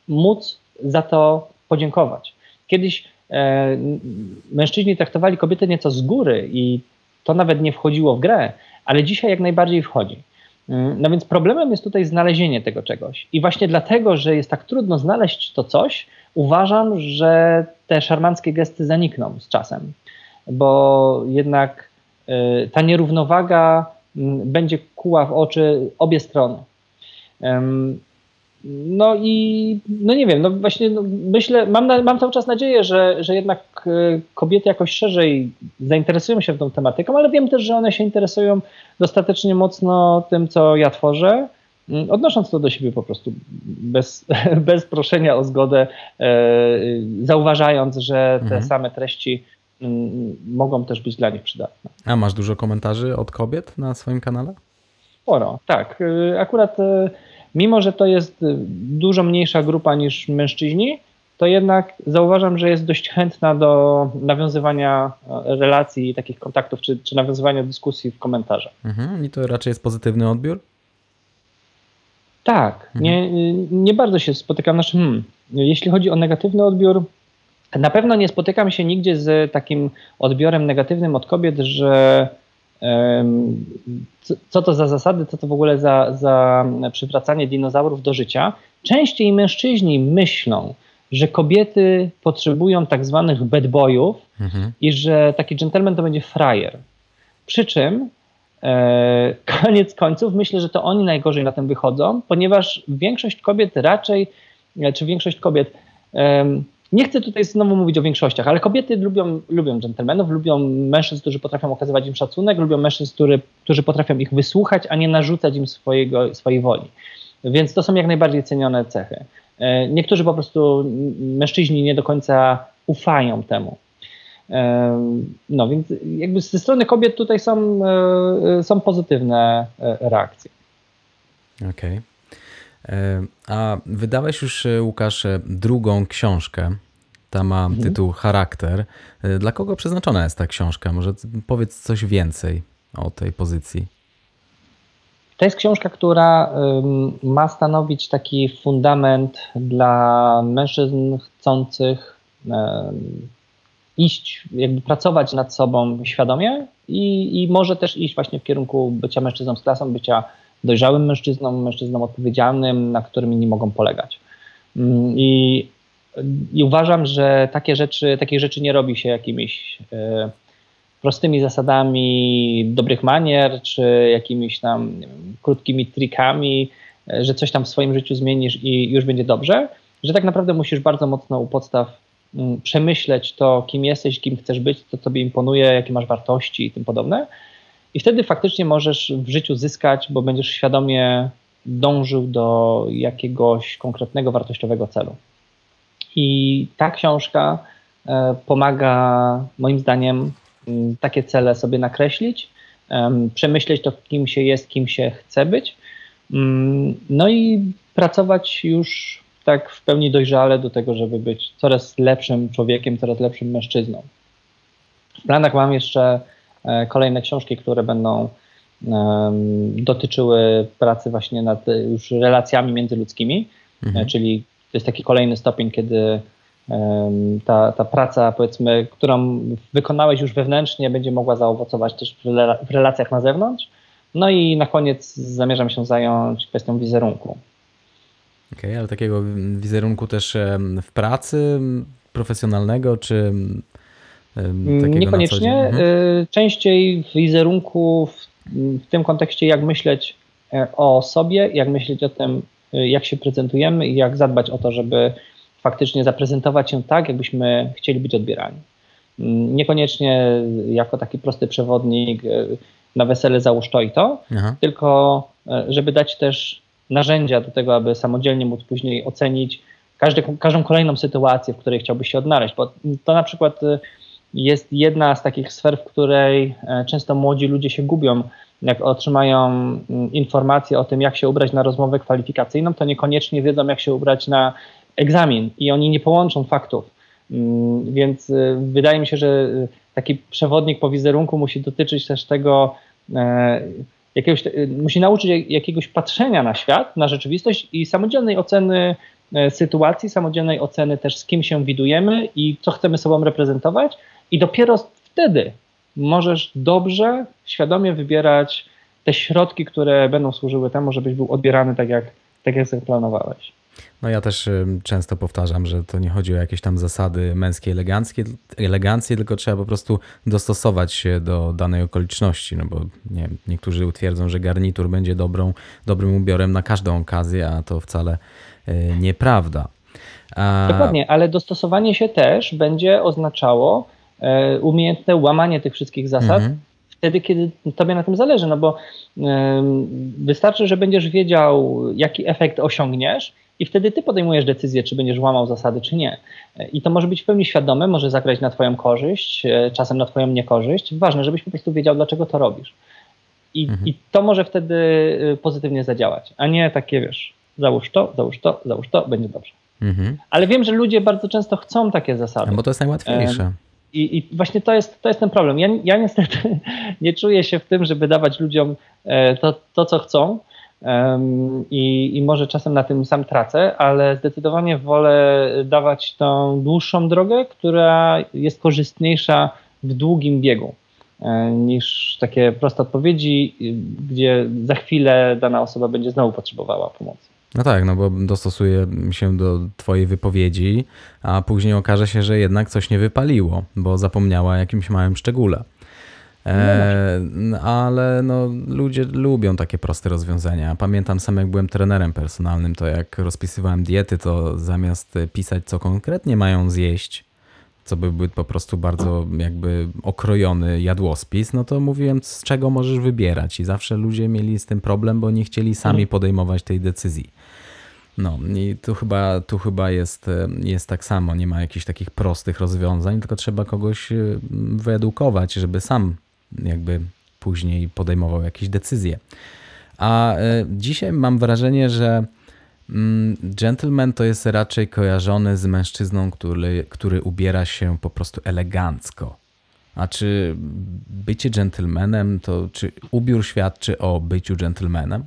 móc za to podziękować. Kiedyś e, mężczyźni traktowali kobiety nieco z góry i to nawet nie wchodziło w grę, ale dzisiaj jak najbardziej wchodzi. Mm, no więc problemem jest tutaj znalezienie tego czegoś. I właśnie dlatego, że jest tak trudno znaleźć to coś, uważam, że te szarmanckie gesty zanikną z czasem, bo jednak ta nierównowaga mm, będzie kuła w oczy obie strony. No i no nie wiem, no właśnie no myślę, mam, na, mam cały czas nadzieję, że, że jednak e, kobiety jakoś szerzej zainteresują się tą tematyką, ale wiem też, że one się interesują dostatecznie mocno tym, co ja tworzę, mm, odnosząc to do siebie po prostu bez, bez proszenia o zgodę, e, zauważając, że te mhm. same treści mogą też być dla nich przydatne. A masz dużo komentarzy od kobiet na swoim kanale? Sporo, tak. E, akurat mimo że to jest y, dużo mniejsza grupa niż mężczyźni, to jednak zauważam, że jest dość chętna do nawiązywania relacji, takich kontaktów, czy, czy nawiązywania dyskusji w komentarzach. Mhm. I to raczej jest pozytywny odbiór? Tak, mhm. nie, nie bardzo się spotykam. Znaczy, hmm, jeśli chodzi o negatywny odbiór, na pewno nie spotykam się nigdzie z takim odbiorem negatywnym od kobiet, że co to za zasady, co to w ogóle za, za przywracanie dinozaurów do życia. Częściej mężczyźni myślą, że kobiety potrzebują tak zwanych bad boyów mhm. i że taki gentleman to będzie frajer. Przy czym e, koniec końców myślę, że to oni najgorzej na tym wychodzą, ponieważ większość kobiet raczej, czy większość kobiet e, nie chcę tutaj znowu mówić o większościach, ale kobiety lubią, lubią dżentelmenów, lubią mężczyzn, którzy potrafią okazywać im szacunek, lubią mężczyzn, który, którzy potrafią ich wysłuchać, a nie narzucać im swojego, swojej woli. Więc to są jak najbardziej cenione cechy. E, niektórzy po prostu, mężczyźni nie do końca ufają temu. No więc jakby ze strony kobiet tutaj są, są pozytywne reakcje. Okej. Okay. A wydałeś już, Łukasz, drugą książkę. Ta ma mhm. tytuł Charakter. Dla kogo przeznaczona jest ta książka? Może powiedz coś więcej o tej pozycji. To jest książka, która ma stanowić taki fundament dla mężczyzn chcących iść, jakby pracować nad sobą świadomie i, i może też iść właśnie w kierunku bycia mężczyzną z klasą, bycia dojrzałym mężczyzną, mężczyzną odpowiedzialnym, na którym inni mogą polegać. Mm, I, i uważam, że takie rzeczy, takich rzeczy nie robi się jakimiś e, prostymi zasadami dobrych manier, czy jakimiś tam wiem, krótkimi trikami, e, że coś tam w swoim życiu zmienisz i już będzie dobrze, że tak naprawdę musisz bardzo mocno u podstaw mm, przemyśleć to, kim jesteś, kim chcesz być, co tobie imponuje, jakie masz wartości i tym podobne. I wtedy faktycznie możesz w życiu zyskać, bo będziesz świadomie dążył do jakiegoś konkretnego, wartościowego celu. I ta książka e, pomaga moim zdaniem Mm, takie cele sobie nakreślić, przemyśleć to, kim się jest, kim się chce być, mm, no i pracować już tak w pełni dojrzale do tego, żeby być coraz lepszym człowiekiem, coraz lepszym mężczyzną. W planach mam jeszcze kolejne książki, które będą dotyczyły pracy właśnie nad już relacjami międzyludzkimi, mhm. czyli to jest taki kolejny stopień, kiedy ta, ta praca, powiedzmy, którą wykonałeś już wewnętrznie, będzie mogła zaowocować też w relacjach na zewnątrz. No i na koniec zamierzam się zająć kwestią wizerunku. Okej, okay, ale takiego wizerunku też w pracy profesjonalnego, czy Niekoniecznie. Mhm. Y, częściej w wizerunku w, w tym kontekście, jak myśleć e, o sobie, jak myśleć o tym, y, jak się prezentujemy i jak zadbać o to, żeby faktycznie zaprezentować się tak, jakbyśmy chcieli być odbierani. Mm, niekoniecznie jako taki prosty przewodnik e, na wesele załóż to i to, Aha. tylko e, żeby dać też narzędzia do tego, aby samodzielnie móc później ocenić każdy, każdą kolejną sytuację, w której chciałbyś się odnaleźć, bo to na przykład jest jedna z takich sfer, w której często młodzi ludzie się gubią. Jak otrzymają mm, informacje o tym, jak się ubrać na rozmowę kwalifikacyjną, to niekoniecznie wiedzą, jak się ubrać na egzamin i oni nie połączą faktów. Mm, więc y, wydaje mi się, że y, taki przewodnik po wizerunku musi dotyczyć też tego, e, jakiegoś, musi nauczyć jakiegoś patrzenia na świat, na rzeczywistość i samodzielnej oceny e, sytuacji, samodzielnej oceny też z kim się widujemy i co chcemy sobą reprezentować i dopiero wtedy możesz dobrze, świadomie wybierać te środki, które będą służyły temu, żebyś był odbierany tak jak, tak jak zaplanowałeś. No ja też często powtarzam, że to nie chodzi o jakieś tam zasady męskie, eleganckie, elegancje, tylko trzeba po prostu dostosować się do danej okoliczności, no bo nie, niektórzy utwierdzą, że garnitur będzie dobrą, dobrym ubiorem na każdą okazję, a to wcale e, nieprawda. A... Dokładnie, ale dostosowanie się też będzie oznaczało umiejętne łamanie tych wszystkich zasad, mhm. wtedy, kiedy tobie na tym zależy, no bo wystarczy, że będziesz wiedział, jaki efekt osiągniesz i wtedy ty podejmujesz decyzję, czy będziesz łamał zasady, czy nie. I to może być w pełni świadome, może zagrać na twoją korzyść, e, czasem na twoją niekorzyść. Ważne, żebyś po prostu wiedział, dlaczego to robisz. I, mhm. i to może wtedy e, pozytywnie zadziałać, a nie takie, wiesz, załóż to, załóż to, załóż to, będzie dobrze. Mhm. Ale wiem, że ludzie bardzo często chcą takie zasady. No bo to jest najłatwiejsze. I, I, właśnie to jest, to jest ten problem. Ja, ja niestety nie czuję się w tym, żeby dawać ludziom e, to, to co chcą, i, I, może czasem na tym sam tracę, ale zdecydowanie wolę dawać tą dłuższą drogę, która jest korzystniejsza w długim biegu e, niż takie proste odpowiedzi, gdzie za chwilę dana osoba będzie znowu potrzebowała pomocy. No tak, no bo dostosuje się do Twojej wypowiedzi, a później okaże się, że jednak coś nie wypaliło, bo zapomniała o jakimś małym szczególe. E, ale no, ludzie lubią takie proste rozwiązania. Pamiętam sam, jak byłem trenerem personalnym, to jak rozpisywałem diety, to zamiast pisać, co konkretnie mają zjeść, co by był po prostu bardzo jakby okrojony jadłospis, no to mówiłem, z czego możesz wybierać. I zawsze ludzie mieli z tym problem, bo nie chcieli sami mhm. podejmować tej decyzji. No i tu chyba, tu chyba jest, jest tak samo, nie ma jakichś takich prostych rozwiązań, tylko trzeba kogoś wyedukować, żeby sam jakby później podejmował jakieś decyzje. A dzisiaj mam wrażenie, że mm, gentleman to jest raczej kojarzony z mężczyzną, który, który ubiera się po prostu elegancko. A czy bycie gentlemanem, to czy ubiór świadczy o byciu gentlemanem?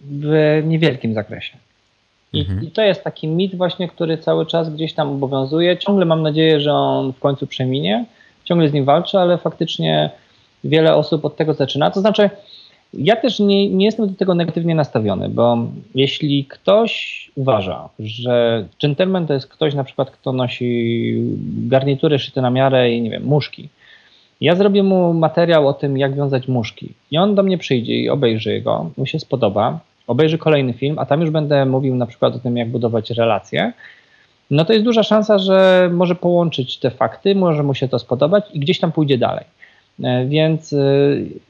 W niewielkim zakresie. I, mhm. I, to jest taki mit właśnie, który cały czas gdzieś tam obowiązuje. Ciągle mam nadzieję, że on w końcu przeminie. Ciągle z nim walczę, ale faktycznie wiele osób od tego zaczyna. To znaczy, ja też nie, nie jestem do tego negatywnie nastawiony, bo jeśli ktoś uważa, że gentleman to jest ktoś na przykład, kto nosi garnitury szyte na miarę i nie wiem, muszki. Ja zrobię mu materiał o tym, jak wiązać muszki. I on do mnie przyjdzie i obejrzy go, mu się spodoba, obejrzy kolejny film, a tam już będę mówił na przykład o tym, jak budować relacje. No to jest duża szansa, że może połączyć te fakty, może mu się to spodobać i gdzieś tam pójdzie dalej. E, więc e,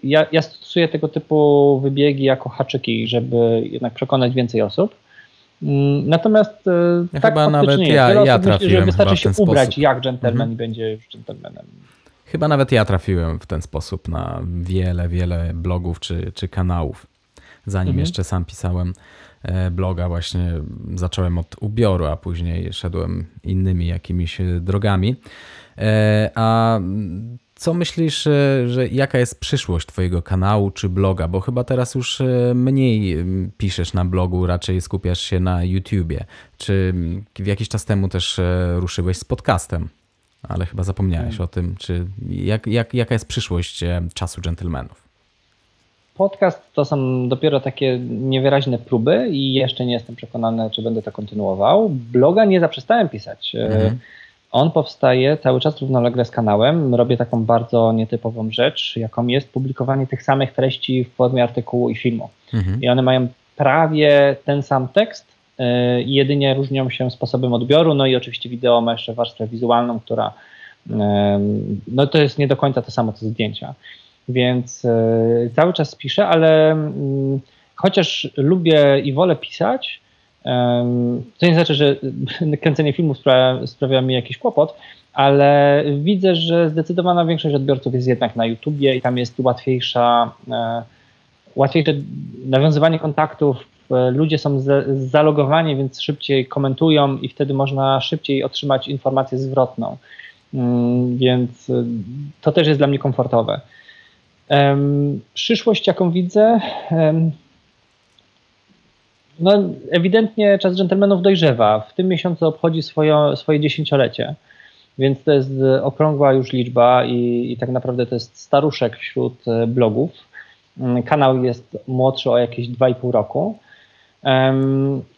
ja, ja stosuję tego typu wybiegi jako haczyki, żeby jednak przekonać więcej osób. Mm, natomiast e, ja tak chyba nawet ja, ja trafiłem myśli, że wystarczy się ubrać sposób. jak dżentelmen mhm. i będzie już dżentelmenem. Chyba nawet ja trafiłem w ten sposób na wiele, wiele blogów czy, czy kanałów. Zanim mhm. jeszcze sam pisałem bloga, właśnie zacząłem od ubioru, a później szedłem innymi jakimiś drogami. A co myślisz, e, że jaka jest przyszłość Twojego kanału czy bloga? Bo chyba teraz już e, mniej piszesz na blogu, raczej skupiasz się na YouTubie. Czy jakiś czas temu też e, ruszyłeś z podcastem? Ale chyba zapomniałeś hmm. o tym. Czy jak, jak, jaka jest przyszłość czasu dżentelmenów? Podcast to są dopiero takie niewyraźne próby i jeszcze nie jestem przekonany, czy będę to kontynuował. Bloga nie zaprzestałem pisać. Mhm. On powstaje cały czas równolegle z kanałem. Robię taką bardzo nietypową rzecz, jaką jest publikowanie tych samych treści w formie artykułu i filmu. Mhm. I one mają prawie ten sam tekst, yy, jedynie różnią się sposobem odbioru. No i oczywiście wideo ma jeszcze warstwę wizualną, która yy, no to jest nie do końca to samo co zdjęcia. Więc yy, cały czas piszę, ale mm, chociaż lubię i wolę pisać, to nie znaczy, że kręcenie filmów sprawia, sprawia mi jakiś kłopot, ale widzę, że zdecydowana większość odbiorców jest jednak na YouTubie i tam jest łatwiejsza, e, łatwiejsze nawiązywanie kontaktów. E, ludzie są zalogowani, więc szybciej komentują i wtedy można szybciej otrzymać informację zwrotną. Mm, więc e, to też jest dla mnie komfortowe. Przyszłość, jaką widzę, no, ewidentnie czas dżentelmenów dojrzewa. W tym miesiącu obchodzi swoje, swoje dziesięciolecie, więc to jest okrągła już liczba i, i tak naprawdę to jest staruszek wśród e, blogów. Mm, kanał jest młodszy o jakieś 2,5 roku.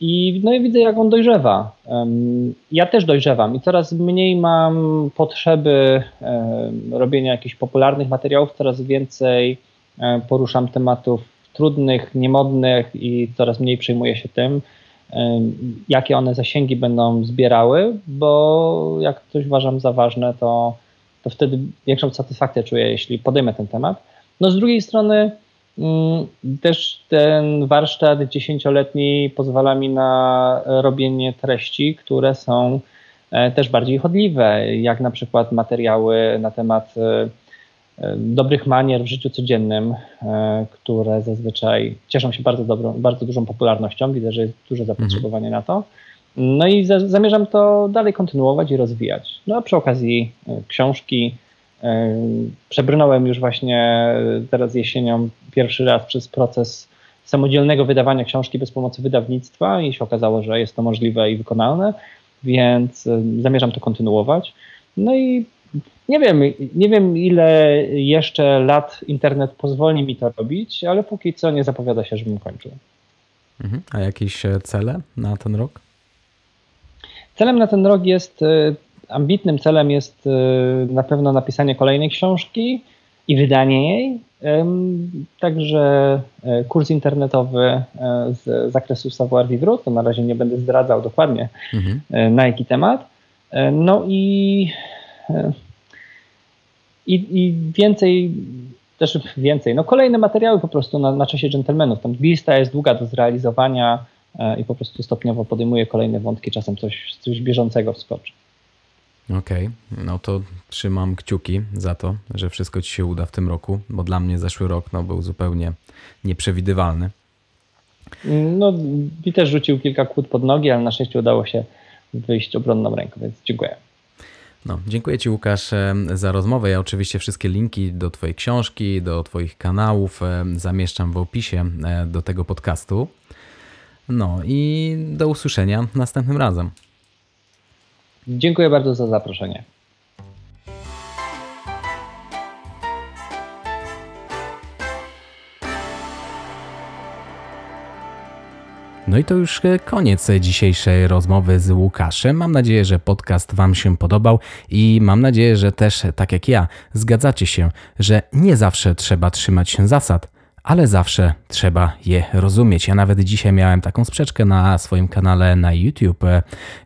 I no i widzę, jak on dojrzewa. Ja też dojrzewam i coraz mniej mam potrzeby robienia jakichś popularnych materiałów, coraz więcej poruszam tematów trudnych, niemodnych i coraz mniej przejmuję się tym, jakie one zasięgi będą zbierały, bo jak coś uważam za ważne, to, to wtedy większą satysfakcję czuję, jeśli podejmę ten temat. No z drugiej strony też ten warsztat dziesięcioletni pozwala mi na robienie treści, które są e, też bardziej chodliwe, jak na przykład materiały na temat e, dobrych manier w życiu codziennym, e, które zazwyczaj cieszą się bardzo, dobrą, bardzo dużą popularnością. Widzę, że jest duże zapotrzebowanie mhm. na to. No i za, zamierzam to dalej kontynuować i rozwijać. No a przy okazji e, książki. E, przebrnąłem już właśnie teraz jesienią pierwszy raz przez proces samodzielnego wydawania książki bez pomocy wydawnictwa i się okazało, że jest to możliwe i wykonalne, więc zamierzam to kontynuować. No i nie wiem, nie wiem ile jeszcze lat internet pozwoli mi to robić, ale póki co nie zapowiada się, żebym kończył. Mhm. A jakieś e, cele na ten rok? Celem na ten rok jest, e, ambitnym celem jest e, na pewno napisanie kolejnej książki i wydanie jej. Także kurs internetowy z zakresu savoir vivre, to na razie nie będę zdradzał dokładnie mhm. na jaki temat. No i i, i więcej, też więcej, no kolejne materiały po prostu na, na czasie dżentelmenów. Tam lista jest długa do zrealizowania, i po prostu stopniowo podejmuję kolejne wątki, czasem coś, coś bieżącego wskoczy. Okej, okay. no to trzymam kciuki za to, że wszystko ci się uda w tym roku, bo dla mnie zeszły rok no, był zupełnie nieprzewidywalny. No, mi też rzucił kilka kłód pod nogi, ale na szczęście udało się wyjść obronną ręką, więc dziękuję. No, dziękuję Ci Łukasz za rozmowę. Ja oczywiście wszystkie linki do Twojej książki, do Twoich kanałów zamieszczam w opisie e, do tego podcastu. No i do usłyszenia następnym razem. Dziękuję bardzo za zaproszenie. No i to już koniec dzisiejszej rozmowy z Łukaszem. Mam nadzieję, że podcast Wam się podobał i mam nadzieję, że też, tak jak ja, zgadzacie się, że nie zawsze trzeba trzymać się zasad, ale zawsze trzeba je rozumieć. Ja nawet dzisiaj miałem taką sprzeczkę na swoim kanale na YouTube,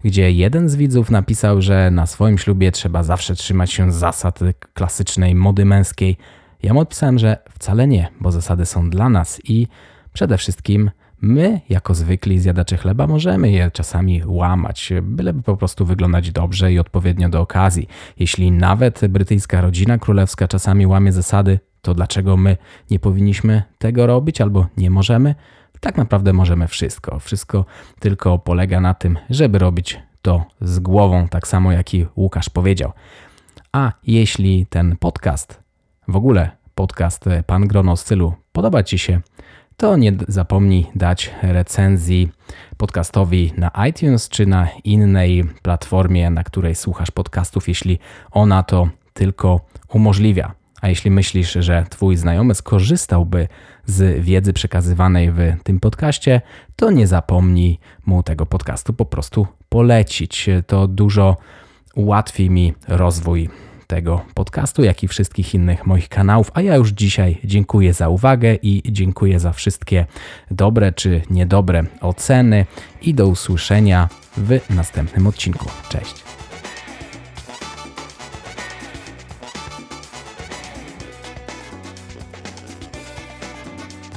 gdzie jeden z widzów napisał, że na swoim ślubie trzeba zawsze trzymać się zasad klasycznej mody męskiej. Ja mu odpisałem, że wcale nie, bo zasady są dla nas i przede wszystkim My, jako zwykli zjadacze chleba, możemy je czasami łamać, byleby po prostu wyglądać dobrze i odpowiednio do okazji. Jeśli nawet brytyjska rodzina królewska czasami łamie zasady, to dlaczego my nie powinniśmy tego robić albo nie możemy? Tak naprawdę możemy wszystko. Wszystko tylko polega na tym, żeby robić to z głową, tak samo jak i Łukasz powiedział. A jeśli ten podcast, w ogóle podcast Pan Grono stylu podoba Ci się, to nie zapomnij dać recenzji podcastowi na iTunes czy na innej platformie, na której słuchasz podcastów, jeśli ona to tylko umożliwia. A jeśli myślisz, że Twój znajomy skorzystałby z wiedzy przekazywanej w tym podcaście, to nie zapomnij mu tego podcastu po prostu polecić. To dużo ułatwi mi rozwój tego podcastu, jak i wszystkich innych moich kanałów. A ja już dzisiaj dziękuję za uwagę i dziękuję za wszystkie dobre czy niedobre oceny i do usłyszenia w następnym odcinku. Cześć.